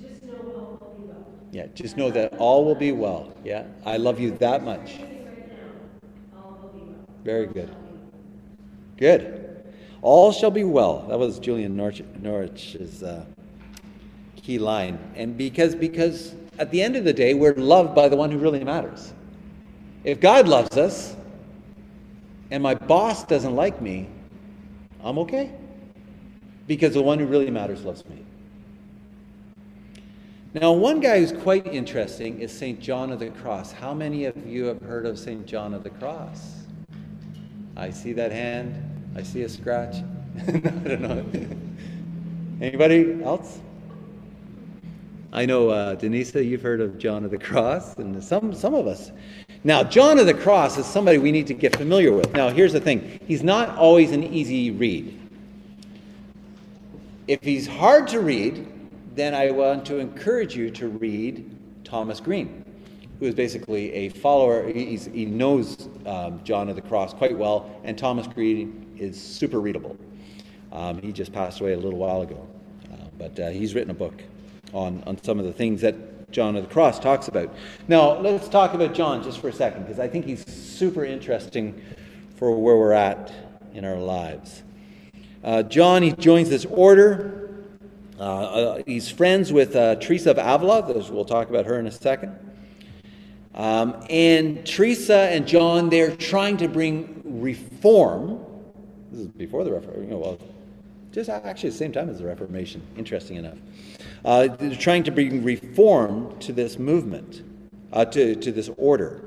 just know all will be well. Yeah, just know that all will be well. Yeah, I love you that much. Very good. Good. All shall be well. That was Julian Norwich, Norwich's uh, key line. And because because at the end of the day, we're loved by the one who really matters. If God loves us and my boss doesn't like me, I'm okay. Because the one who really matters loves me. Now, one guy who's quite interesting is St. John of the Cross. How many of you have heard of St. John of the Cross? I see that hand. I see a scratch. I don't know. Anybody else? I know, uh, Denisa, you've heard of John of the Cross, and some, some of us. Now, John of the Cross is somebody we need to get familiar with. Now, here's the thing he's not always an easy read. If he's hard to read, then I want to encourage you to read Thomas Green, who is basically a follower. He's, he knows um, John of the Cross quite well, and Thomas Green is super readable. Um, he just passed away a little while ago, uh, but uh, he's written a book on, on some of the things that John of the Cross talks about. Now, let's talk about John just for a second, because I think he's super interesting for where we're at in our lives. Uh, John, he joins this order. Uh, uh, he's friends with uh, Teresa of Avila. We'll talk about her in a second. Um, and Teresa and John, they're trying to bring reform This is before the Reformation. You know, well, just actually the same time as the Reformation, interesting enough. Uh, they're trying to bring reform to this movement, uh, to, to this order.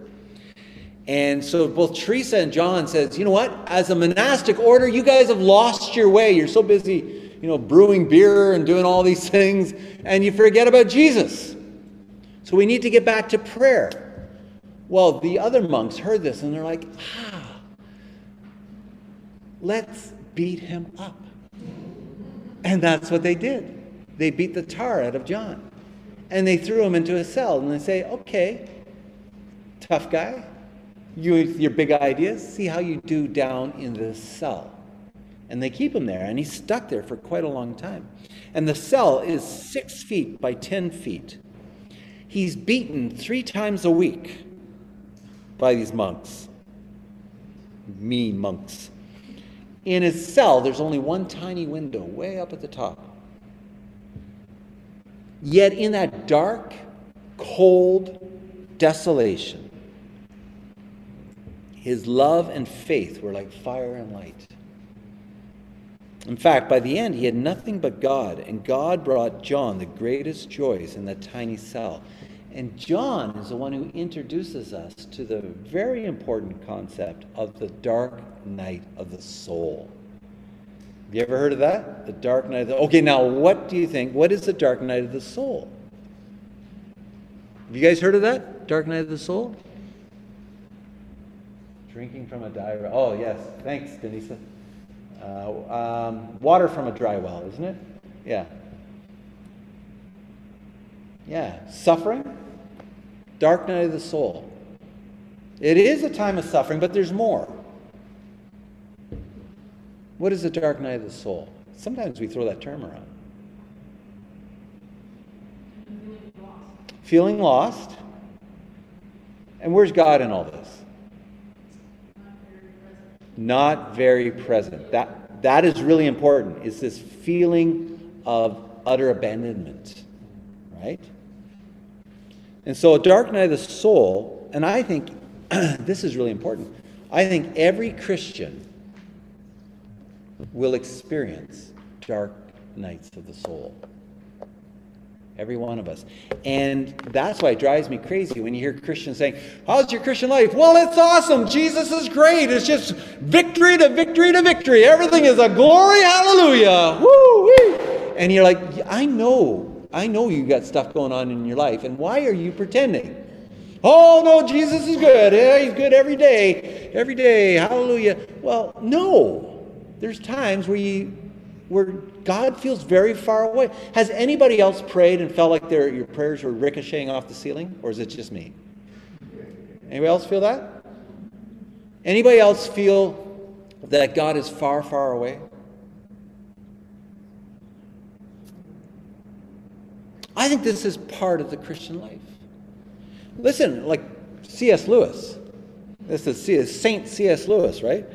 And so both Teresa and John says, you know what? As a monastic order, you guys have lost your way. You're so busy, you know, brewing beer and doing all these things, and you forget about Jesus. So we need to get back to prayer. Well, the other monks heard this and they're like, ah, let's beat him up. And that's what they did. They beat the tar out of John. And they threw him into a cell and they say, okay, tough guy, you, your big ideas, see how you do down in this cell. And they keep him there, and he's stuck there for quite a long time. And the cell is six feet by 10 feet. He's beaten three times a week by these monks, mean monks. In his cell, there's only one tiny window way up at the top. Yet, in that dark, cold desolation, his love and faith were like fire and light. In fact, by the end, he had nothing but God, and God brought John the greatest joys in that tiny cell. And John is the one who introduces us to the very important concept of the dark night of the soul. Have you ever heard of that? The dark night of the Okay, now what do you think? What is the dark night of the soul? Have you guys heard of that? Dark night of the soul? Drinking from a well. Oh, yes. Thanks, Denisa. Uh, um, water from a dry well, isn't it? Yeah. Yeah. Suffering. Dark night of the soul. It is a time of suffering, but there's more. What is the dark night of the soul? Sometimes we throw that term around. Feeling lost. And where's God in all this? Not very present. That, that is really important, is this feeling of utter abandonment, right? And so, a dark night of the soul, and I think this is really important. I think every Christian will experience dark nights of the soul. Every one of us. And that's why it drives me crazy when you hear Christians saying, How's your Christian life? Well, it's awesome. Jesus is great. It's just victory to victory to victory. Everything is a glory. Hallelujah. Woo. And you're like, I know, I know you got stuff going on in your life. And why are you pretending? Oh, no, Jesus is good. Yeah, he's good every day. Every day. Hallelujah. Well, no. There's times where you where God feels very far away. Has anybody else prayed and felt like their, your prayers were ricocheting off the ceiling? Or is it just me? Anybody else feel that? Anybody else feel that God is far, far away? I think this is part of the Christian life. Listen, like C.S. Lewis. This is Saint C.S. Lewis, right?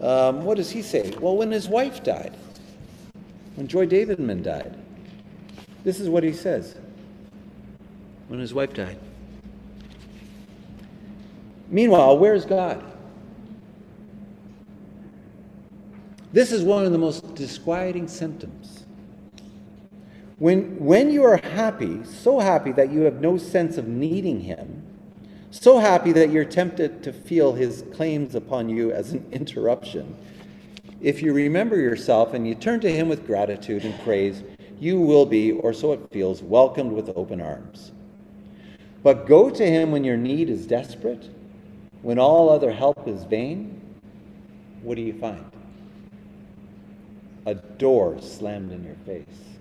Um, what does he say? Well, when his wife died, when Joy Davidman died. This is what he says when his wife died. Meanwhile, where's God? This is one of the most disquieting symptoms. When, when you are happy, so happy that you have no sense of needing Him, so happy that you're tempted to feel His claims upon you as an interruption, if you remember yourself and you turn to Him with gratitude and praise, you will be, or so it feels, welcomed with open arms. But go to Him when your need is desperate, when all other help is vain. What do you find? A door slammed in your face,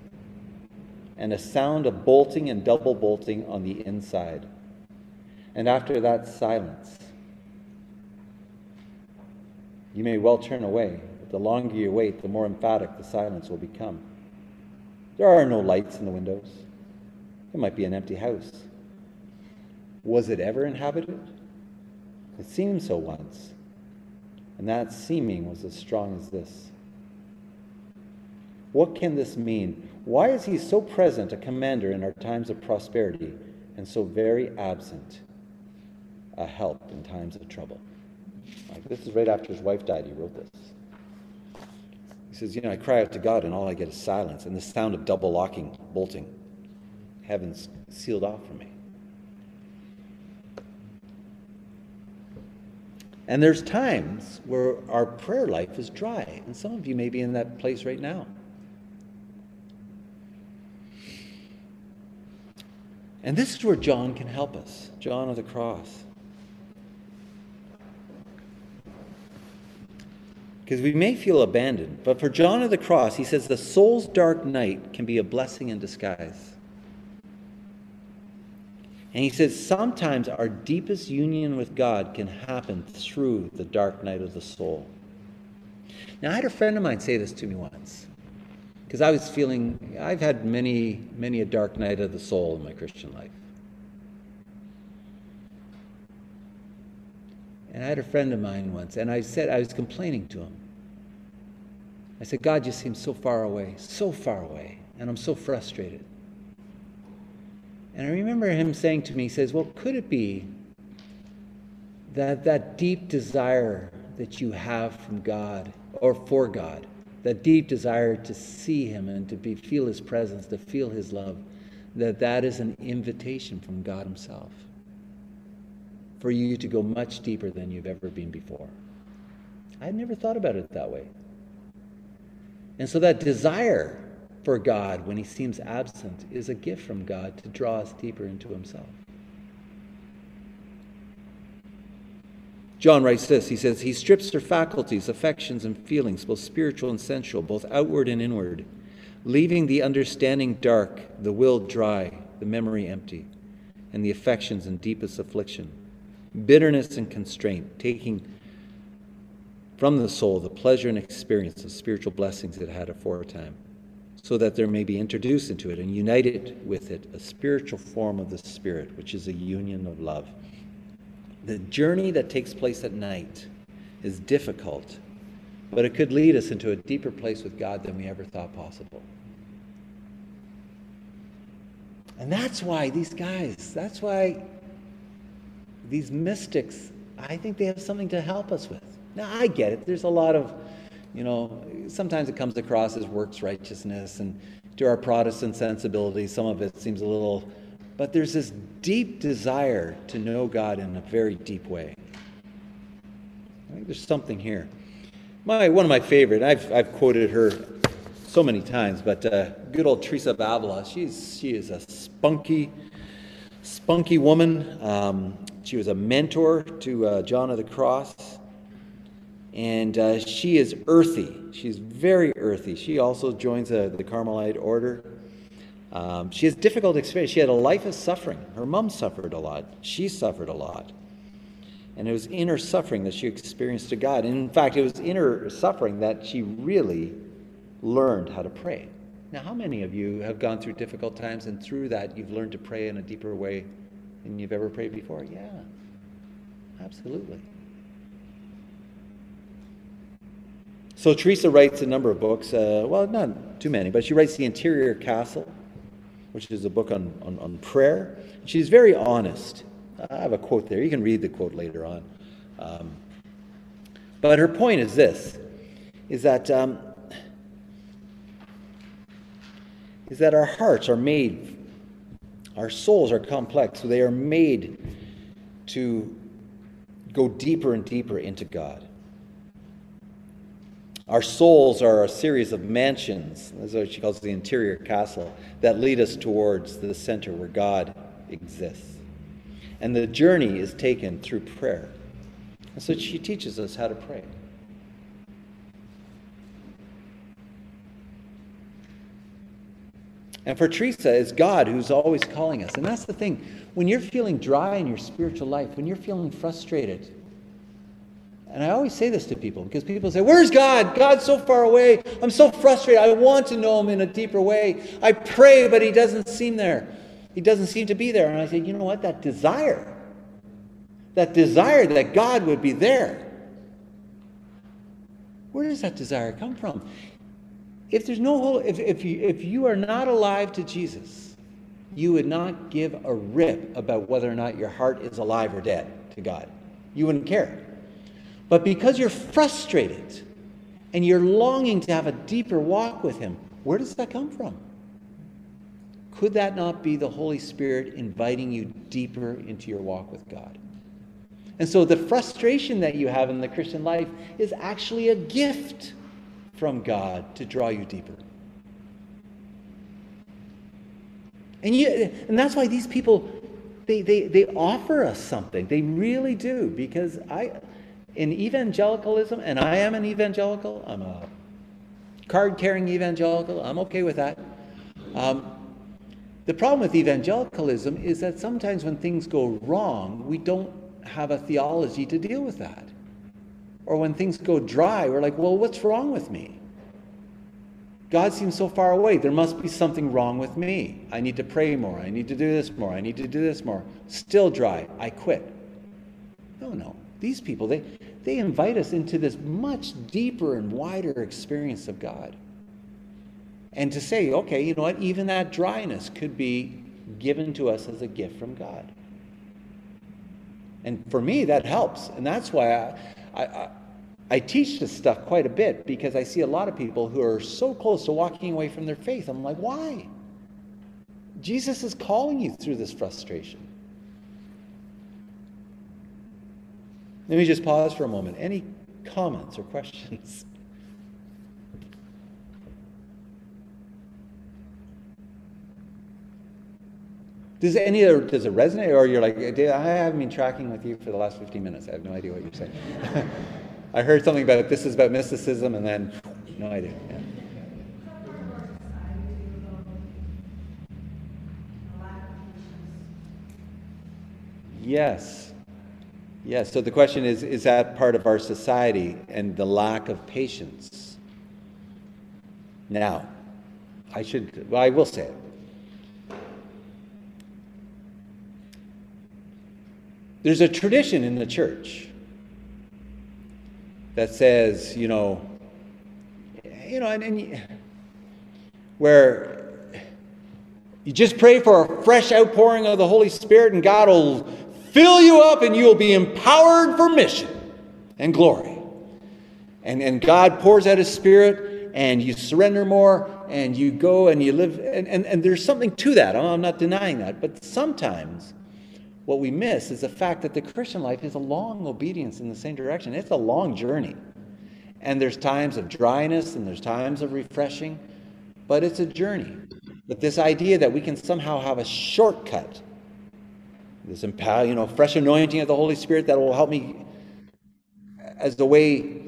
and a sound of bolting and double bolting on the inside. And after that, silence. You may well turn away the longer you wait, the more emphatic the silence will become. There are no lights in the windows. It might be an empty house. Was it ever inhabited? It seemed so once. And that seeming was as strong as this. What can this mean? Why is he so present, a commander in our times of prosperity, and so very absent, a help in times of trouble? Like this is right after his wife died, he wrote this. He says, You know, I cry out to God and all I get is silence and the sound of double locking, bolting. Heaven's sealed off for me. And there's times where our prayer life is dry, and some of you may be in that place right now. And this is where John can help us John of the cross. Because we may feel abandoned, but for John of the cross, he says the soul's dark night can be a blessing in disguise. And he says sometimes our deepest union with God can happen through the dark night of the soul. Now, I had a friend of mine say this to me once because I was feeling, I've had many, many a dark night of the soul in my Christian life. And I had a friend of mine once, and I said, I was complaining to him. I said, God just seems so far away, so far away, and I'm so frustrated. And I remember him saying to me, he says, Well, could it be that that deep desire that you have from God or for God, that deep desire to see him and to be, feel his presence, to feel his love, that that is an invitation from God himself for you to go much deeper than you've ever been before. I had never thought about it that way. And so that desire for God when he seems absent is a gift from God to draw us deeper into himself. John writes this He says, He strips their faculties, affections, and feelings, both spiritual and sensual, both outward and inward, leaving the understanding dark, the will dry, the memory empty, and the affections in deepest affliction, bitterness and constraint, taking from the soul the pleasure and experience of spiritual blessings it had aforetime so that there may be introduced into it and united with it a spiritual form of the Spirit, which is a union of love. The journey that takes place at night is difficult, but it could lead us into a deeper place with God than we ever thought possible. And that's why these guys, that's why these mystics, I think they have something to help us with. Now, I get it. There's a lot of you know, sometimes it comes across as works righteousness, and to our Protestant sensibilities, some of it seems a little, but there's this deep desire to know God in a very deep way. I think there's something here. My, one of my favorite, I've, I've quoted her so many times, but uh, good old Teresa of Avila, she's, she is a spunky, spunky woman. Um, she was a mentor to uh, John of the Cross and uh, she is earthy. She's very earthy. She also joins the Carmelite order. Um, she has difficult experience. She had a life of suffering. Her mom suffered a lot. She suffered a lot. And it was in her suffering that she experienced a God. And in fact, it was in her suffering that she really learned how to pray. Now, how many of you have gone through difficult times and through that you've learned to pray in a deeper way than you've ever prayed before? Yeah, absolutely. So Teresa writes a number of books. Uh, well, not too many, but she writes The Interior Castle, which is a book on, on, on prayer. She's very honest. I have a quote there. You can read the quote later on. Um, but her point is this, is that, um, is that our hearts are made, our souls are complex, so they are made to go deeper and deeper into God. Our souls are a series of mansions, that's what she calls the interior castle, that lead us towards the center where God exists. And the journey is taken through prayer. And so she teaches us how to pray. And for Teresa, it's God who's always calling us. And that's the thing. When you're feeling dry in your spiritual life, when you're feeling frustrated, and I always say this to people because people say, Where's God? God's so far away. I'm so frustrated. I want to know Him in a deeper way. I pray, but He doesn't seem there. He doesn't seem to be there. And I say, You know what? That desire, that desire that God would be there, where does that desire come from? If there's no whole, if, if, you, if you are not alive to Jesus, you would not give a rip about whether or not your heart is alive or dead to God. You wouldn't care. But because you're frustrated and you're longing to have a deeper walk with Him, where does that come from? Could that not be the Holy Spirit inviting you deeper into your walk with God? And so the frustration that you have in the Christian life is actually a gift from God to draw you deeper. And, you, and that's why these people, they, they, they offer us something. They really do. Because I, in evangelicalism, and I am an evangelical, I'm a card carrying evangelical, I'm okay with that. Um, the problem with evangelicalism is that sometimes when things go wrong, we don't have a theology to deal with that. Or when things go dry, we're like, well, what's wrong with me? God seems so far away. There must be something wrong with me. I need to pray more. I need to do this more. I need to do this more. Still dry. I quit. No, no. These people, they, they invite us into this much deeper and wider experience of God. And to say, okay, you know what? Even that dryness could be given to us as a gift from God. And for me, that helps. And that's why I, I, I teach this stuff quite a bit because I see a lot of people who are so close to walking away from their faith. I'm like, why? Jesus is calling you through this frustration. Let me just pause for a moment. Any comments or questions? Does any does it resonate, or you're like, I haven't been tracking with you for the last 15 minutes. I have no idea what you're saying. I heard something about. This is about mysticism, and then no idea. Yeah. Yes. Yes. So the question is is that part of our society and the lack of patience? Now, I should, well, I will say it. There's a tradition in the church that says, you know, you know, and, and where you just pray for a fresh outpouring of the Holy Spirit, and God will fill you up, and you will be empowered for mission and glory. And, and God pours out His Spirit, and you surrender more, and you go and you live. And, and, and there's something to that. I'm not denying that. But sometimes what we miss is the fact that the Christian life is a long obedience in the same direction. It's a long journey. And there's times of dryness and there's times of refreshing, but it's a journey. But this idea that we can somehow have a shortcut, this empower, you know, fresh anointing of the Holy Spirit that will help me as the way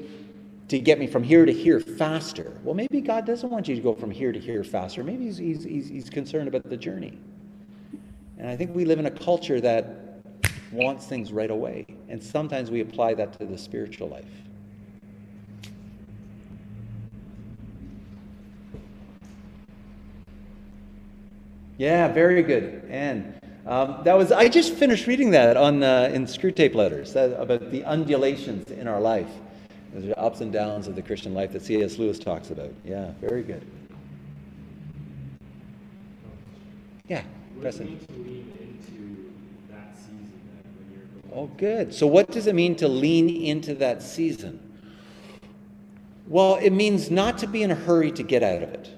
to get me from here to here faster. Well, maybe God doesn't want you to go from here to here faster. Maybe he's, he's, he's, he's concerned about the journey. And I think we live in a culture that wants things right away. And sometimes we apply that to the spiritual life. Yeah, very good. And um, that was I just finished reading that on uh, in Screwtape Letters that, about the undulations in our life, the ups and downs of the Christian life that C.S. Lewis talks about. Yeah, very good. Yeah. Oh, good. So, what does it mean to lean into that season? Well, it means not to be in a hurry to get out of it.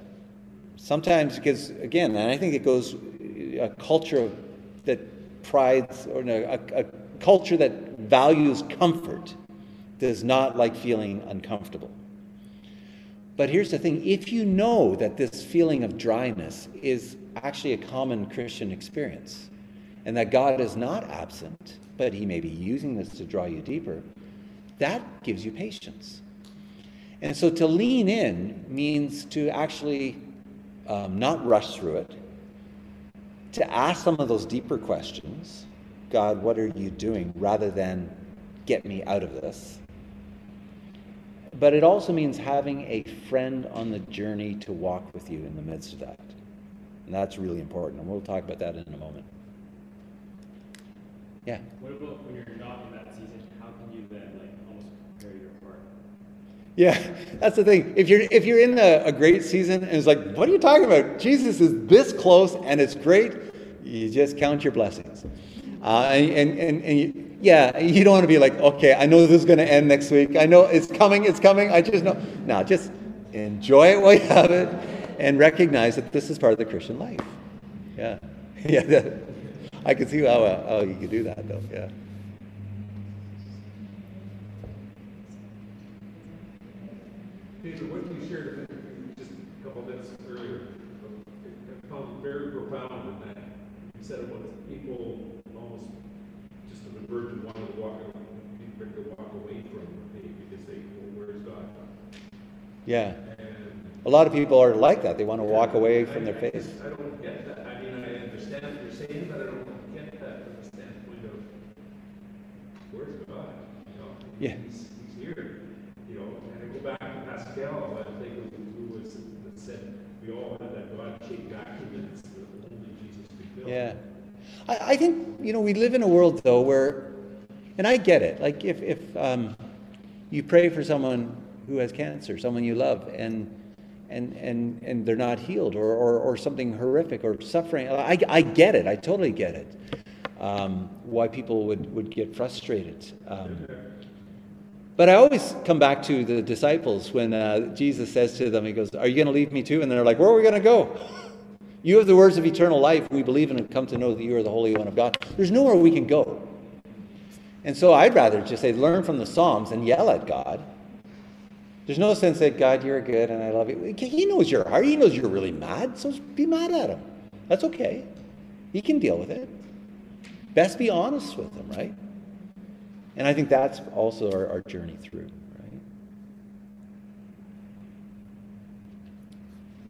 Sometimes, because again, and I think it goes uh, a culture that prides, or no, a, a culture that values comfort does not like feeling uncomfortable. But here's the thing if you know that this feeling of dryness is actually a common Christian experience, and that God is not absent, but He may be using this to draw you deeper, that gives you patience. And so to lean in means to actually um, not rush through it, to ask some of those deeper questions God, what are you doing? rather than get me out of this. But it also means having a friend on the journey to walk with you in the midst of that. And that's really important. And we'll talk about that in a moment. Yeah. What about when you're not in that season? How can you then like almost prepare your heart? Yeah, that's the thing. If you're if you're in a, a great season and it's like, what are you talking about? Jesus is this close and it's great. You just count your blessings, uh, and and and, and you, Yeah, you don't want to be like, okay, I know this is going to end next week. I know it's coming, it's coming. I just know. Now, just enjoy it while you have it and recognize that this is part of the Christian life. Yeah. Yeah. that- I can see how, uh, how you could do that, though. Yeah. Peter, what you shared just a couple minutes earlier, found very profound in that. You said it was people almost just on the verge of wanting to walk, being to walk away from faith because they, well, where's God? Yeah. A lot of people are like that. They want to walk away from their faith. I don't get that. I mean, I understand what you're saying, but I don't get that from the standpoint of, where's God? You know, Yeah. He's, he's here, you know, and I go back to Pascal, I think who was, that said, we all have that God-shaped vacuum that's the only Jesus can fill. Yeah. I, I think, you know, we live in a world, though, where, and I get it. Like, if, if um, you pray for someone who has cancer, someone you love, and, and, and, and they're not healed, or, or, or something horrific, or suffering, I, I get it. I totally get it. Um, why people would, would get frustrated. Um, but I always come back to the disciples when uh, Jesus says to them, He goes, Are you going to leave me too? And they're like, Where are we going to go? You have the words of eternal life. We believe in and come to know that you are the Holy One of God. There's nowhere we can go. And so I'd rather just say, learn from the Psalms and yell at God. There's no sense that, God, you're good and I love you. He knows your heart. He knows you're really mad, so be mad at him. That's okay. He can deal with it. Best be honest with him, right? And I think that's also our, our journey through, right?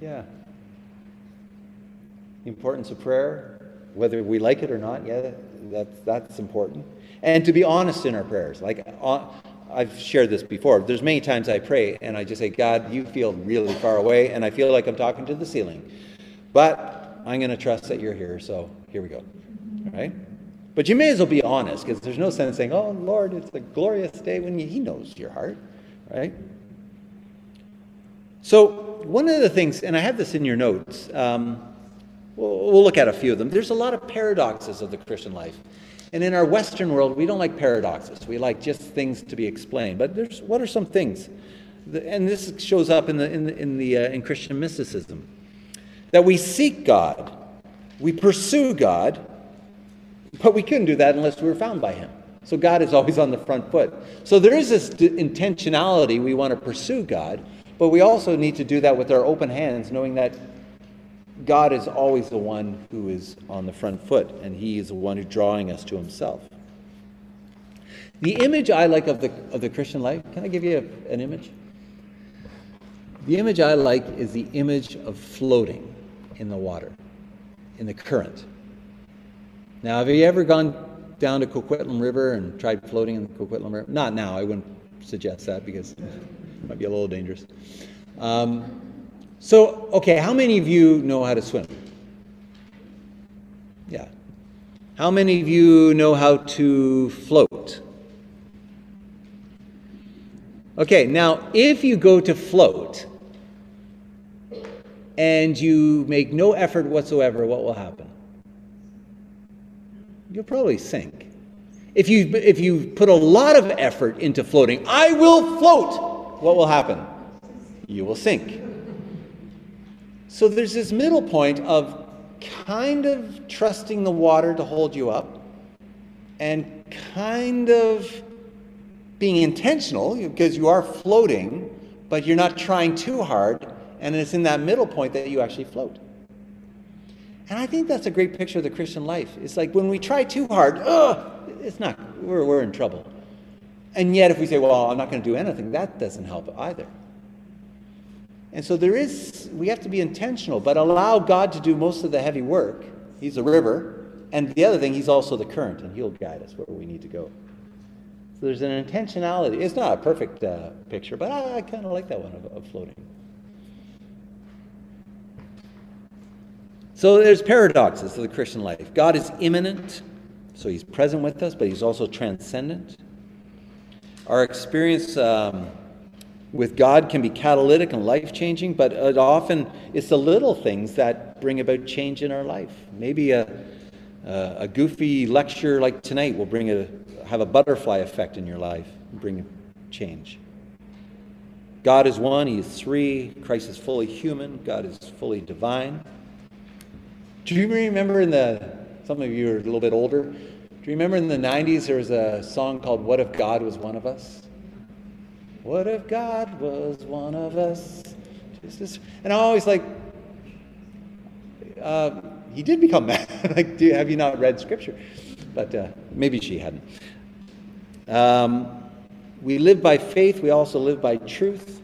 Yeah. The importance of prayer, whether we like it or not, yeah, that's, that's important. And to be honest in our prayers. Like, uh, I've shared this before. There's many times I pray and I just say, God, you feel really far away, and I feel like I'm talking to the ceiling. But I'm going to trust that you're here, so here we go. All right? But you may as well be honest, because there's no sense saying, oh, Lord, it's a glorious day when He knows your heart, right? So, one of the things, and I have this in your notes, um, we'll, we'll look at a few of them. There's a lot of paradoxes of the Christian life. And in our Western world, we don't like paradoxes. We like just things to be explained. But there's, what are some things? And this shows up in, the, in, the, in, the, uh, in Christian mysticism that we seek God, we pursue God, but we couldn't do that unless we were found by Him. So God is always on the front foot. So there is this d- intentionality. We want to pursue God, but we also need to do that with our open hands, knowing that God is always the one who is on the front foot, and He is the one who's drawing us to Himself. The image I like of the, of the Christian life, can I give you a- an image? The image I like is the image of floating in the water, in the current. Now, have you ever gone down to Coquitlam River and tried floating in the Coquitlam River? Not now, I wouldn't suggest that because it might be a little dangerous. Um, so, okay, how many of you know how to swim? Yeah. How many of you know how to float? Okay, now if you go to float and you make no effort whatsoever, what will happen? You'll probably sink. If you, if you put a lot of effort into floating, I will float, what will happen? You will sink. So there's this middle point of kind of trusting the water to hold you up and kind of being intentional because you are floating, but you're not trying too hard. And it's in that middle point that you actually float. And I think that's a great picture of the Christian life. It's like when we try too hard, ugh, it's not, we're, we're in trouble. And yet, if we say, well, I'm not going to do anything, that doesn't help either. And so there is, we have to be intentional, but allow God to do most of the heavy work. He's a river. And the other thing, He's also the current, and He'll guide us where we need to go. So there's an intentionality. It's not a perfect uh, picture, but I, I kind of like that one of, of floating. So there's paradoxes of the Christian life. God is immanent, so He's present with us, but He's also transcendent. Our experience um, with God can be catalytic and life changing, but it often it's the little things that bring about change in our life. Maybe a, a goofy lecture like tonight will bring a, have a butterfly effect in your life, and bring change. God is one, He is three. Christ is fully human, God is fully divine. Do you remember in the, some of you are a little bit older, do you remember in the 90s there was a song called What If God Was One of Us? What if God was one of us? Jesus. And I always like, uh, he did become mad. like, do, have you not read scripture? But uh, maybe she hadn't. Um, we live by faith, we also live by truth.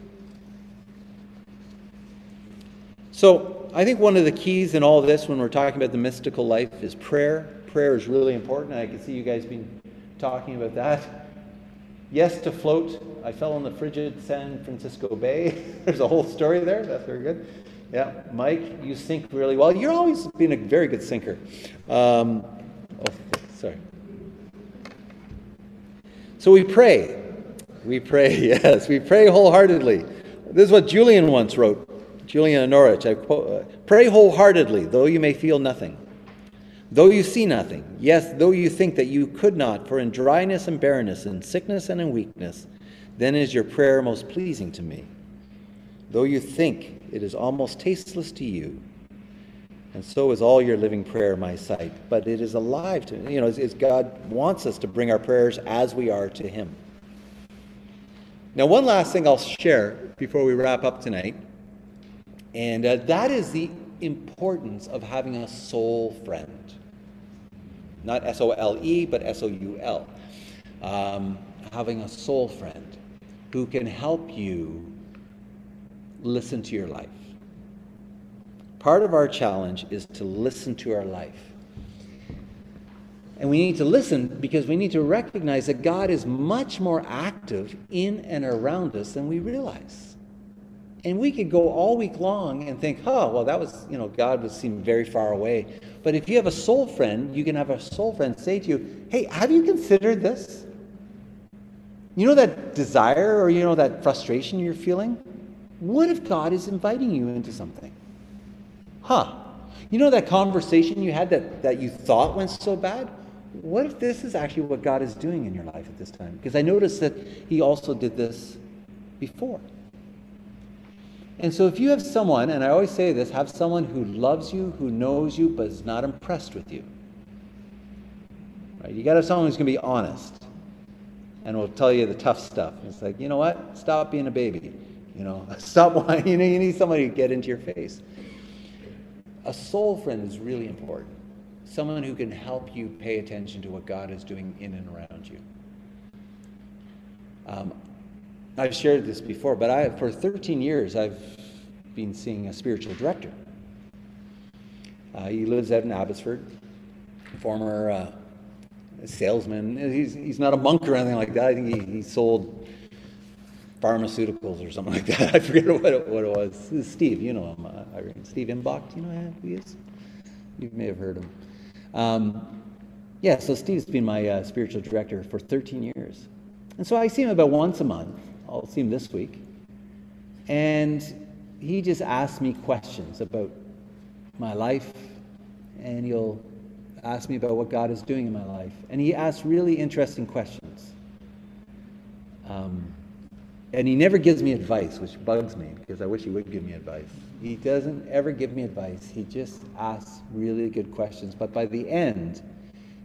So, I think one of the keys in all this when we're talking about the mystical life is prayer. Prayer is really important. I can see you guys been talking about that. Yes, to float. I fell in the frigid San Francisco Bay. There's a whole story there. That's very good. Yeah, Mike, you sink really well. You're always been a very good sinker. Um, oh, sorry. So we pray. We pray, yes, we pray wholeheartedly. This is what Julian once wrote. Julian Norwich. I quote, uh, pray wholeheartedly, though you may feel nothing. Though you see nothing, yes, though you think that you could not, for in dryness and barrenness, in sickness and in weakness, then is your prayer most pleasing to me. Though you think it is almost tasteless to you, and so is all your living prayer in my sight. But it is alive to me. you know, as God wants us to bring our prayers as we are to Him. Now, one last thing I'll share before we wrap up tonight, and uh, that is the importance of having a soul friend. Not S O L E, but S O U L. Um, having a soul friend who can help you listen to your life. Part of our challenge is to listen to our life. And we need to listen because we need to recognize that God is much more active in and around us than we realize. And we could go all week long and think, oh, well, that was, you know, God would seem very far away. But if you have a soul friend, you can have a soul friend say to you, hey, have you considered this? You know that desire or, you know, that frustration you're feeling? What if God is inviting you into something? Huh. You know that conversation you had that, that you thought went so bad? What if this is actually what God is doing in your life at this time? Because I noticed that He also did this before. And so, if you have someone, and I always say this, have someone who loves you, who knows you, but is not impressed with you. Right? You got to have someone who's going to be honest and will tell you the tough stuff. It's like, you know what? Stop being a baby. You know, stop whining. You know, you need somebody to get into your face. A soul friend is really important. Someone who can help you pay attention to what God is doing in and around you. Um, I've shared this before, but I, for 13 years, I've been seeing a spiritual director. Uh, he lives out in Abbotsford, former uh, salesman. He's, he's not a monk or anything like that. I think he, he sold pharmaceuticals or something like that. I forget what it, what it was. Steve, you know him. Uh, Steve Imbach, you know who he is? You may have heard him. Um, yeah, so Steve's been my uh, spiritual director for 13 years. And so I see him about once a month. I'll see him this week. And he just asks me questions about my life, and he'll ask me about what God is doing in my life. And he asks really interesting questions. Um, and he never gives me advice, which bugs me because I wish he would give me advice. He doesn't ever give me advice. He just asks really good questions. But by the end,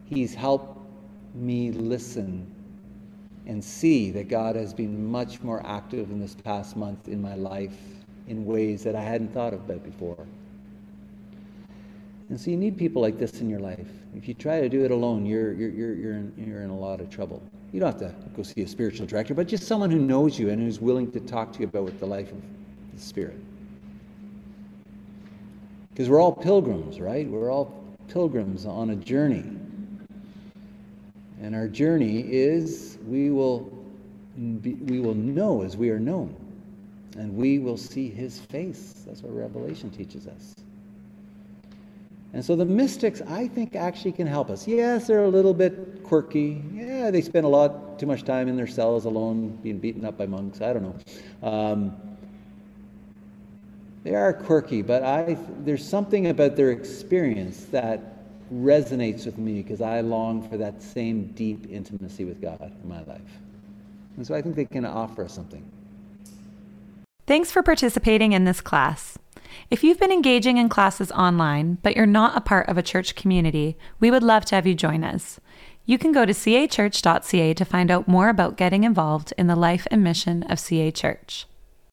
he's helped me listen and see that God has been much more active in this past month in my life in ways that I hadn't thought about before. And so you need people like this in your life. If you try to do it alone, you're, you're, you're, you're, in, you're in a lot of trouble. You don't have to go see a spiritual director, but just someone who knows you and who's willing to talk to you about the life of the Spirit. Because we're all pilgrims, right? We're all pilgrims on a journey. And our journey is we will, be, we will know as we are known. And we will see his face. That's what Revelation teaches us. And so the mystics, I think, actually can help us. Yes, they're a little bit quirky. Yeah, they spend a lot too much time in their cells alone, being beaten up by monks. I don't know. Um, they are quirky, but I, there's something about their experience that resonates with me because I long for that same deep intimacy with God in my life. And so I think they can offer us something. Thanks for participating in this class. If you've been engaging in classes online, but you're not a part of a church community, we would love to have you join us. You can go to cachurch.ca to find out more about getting involved in the life and mission of CA Church.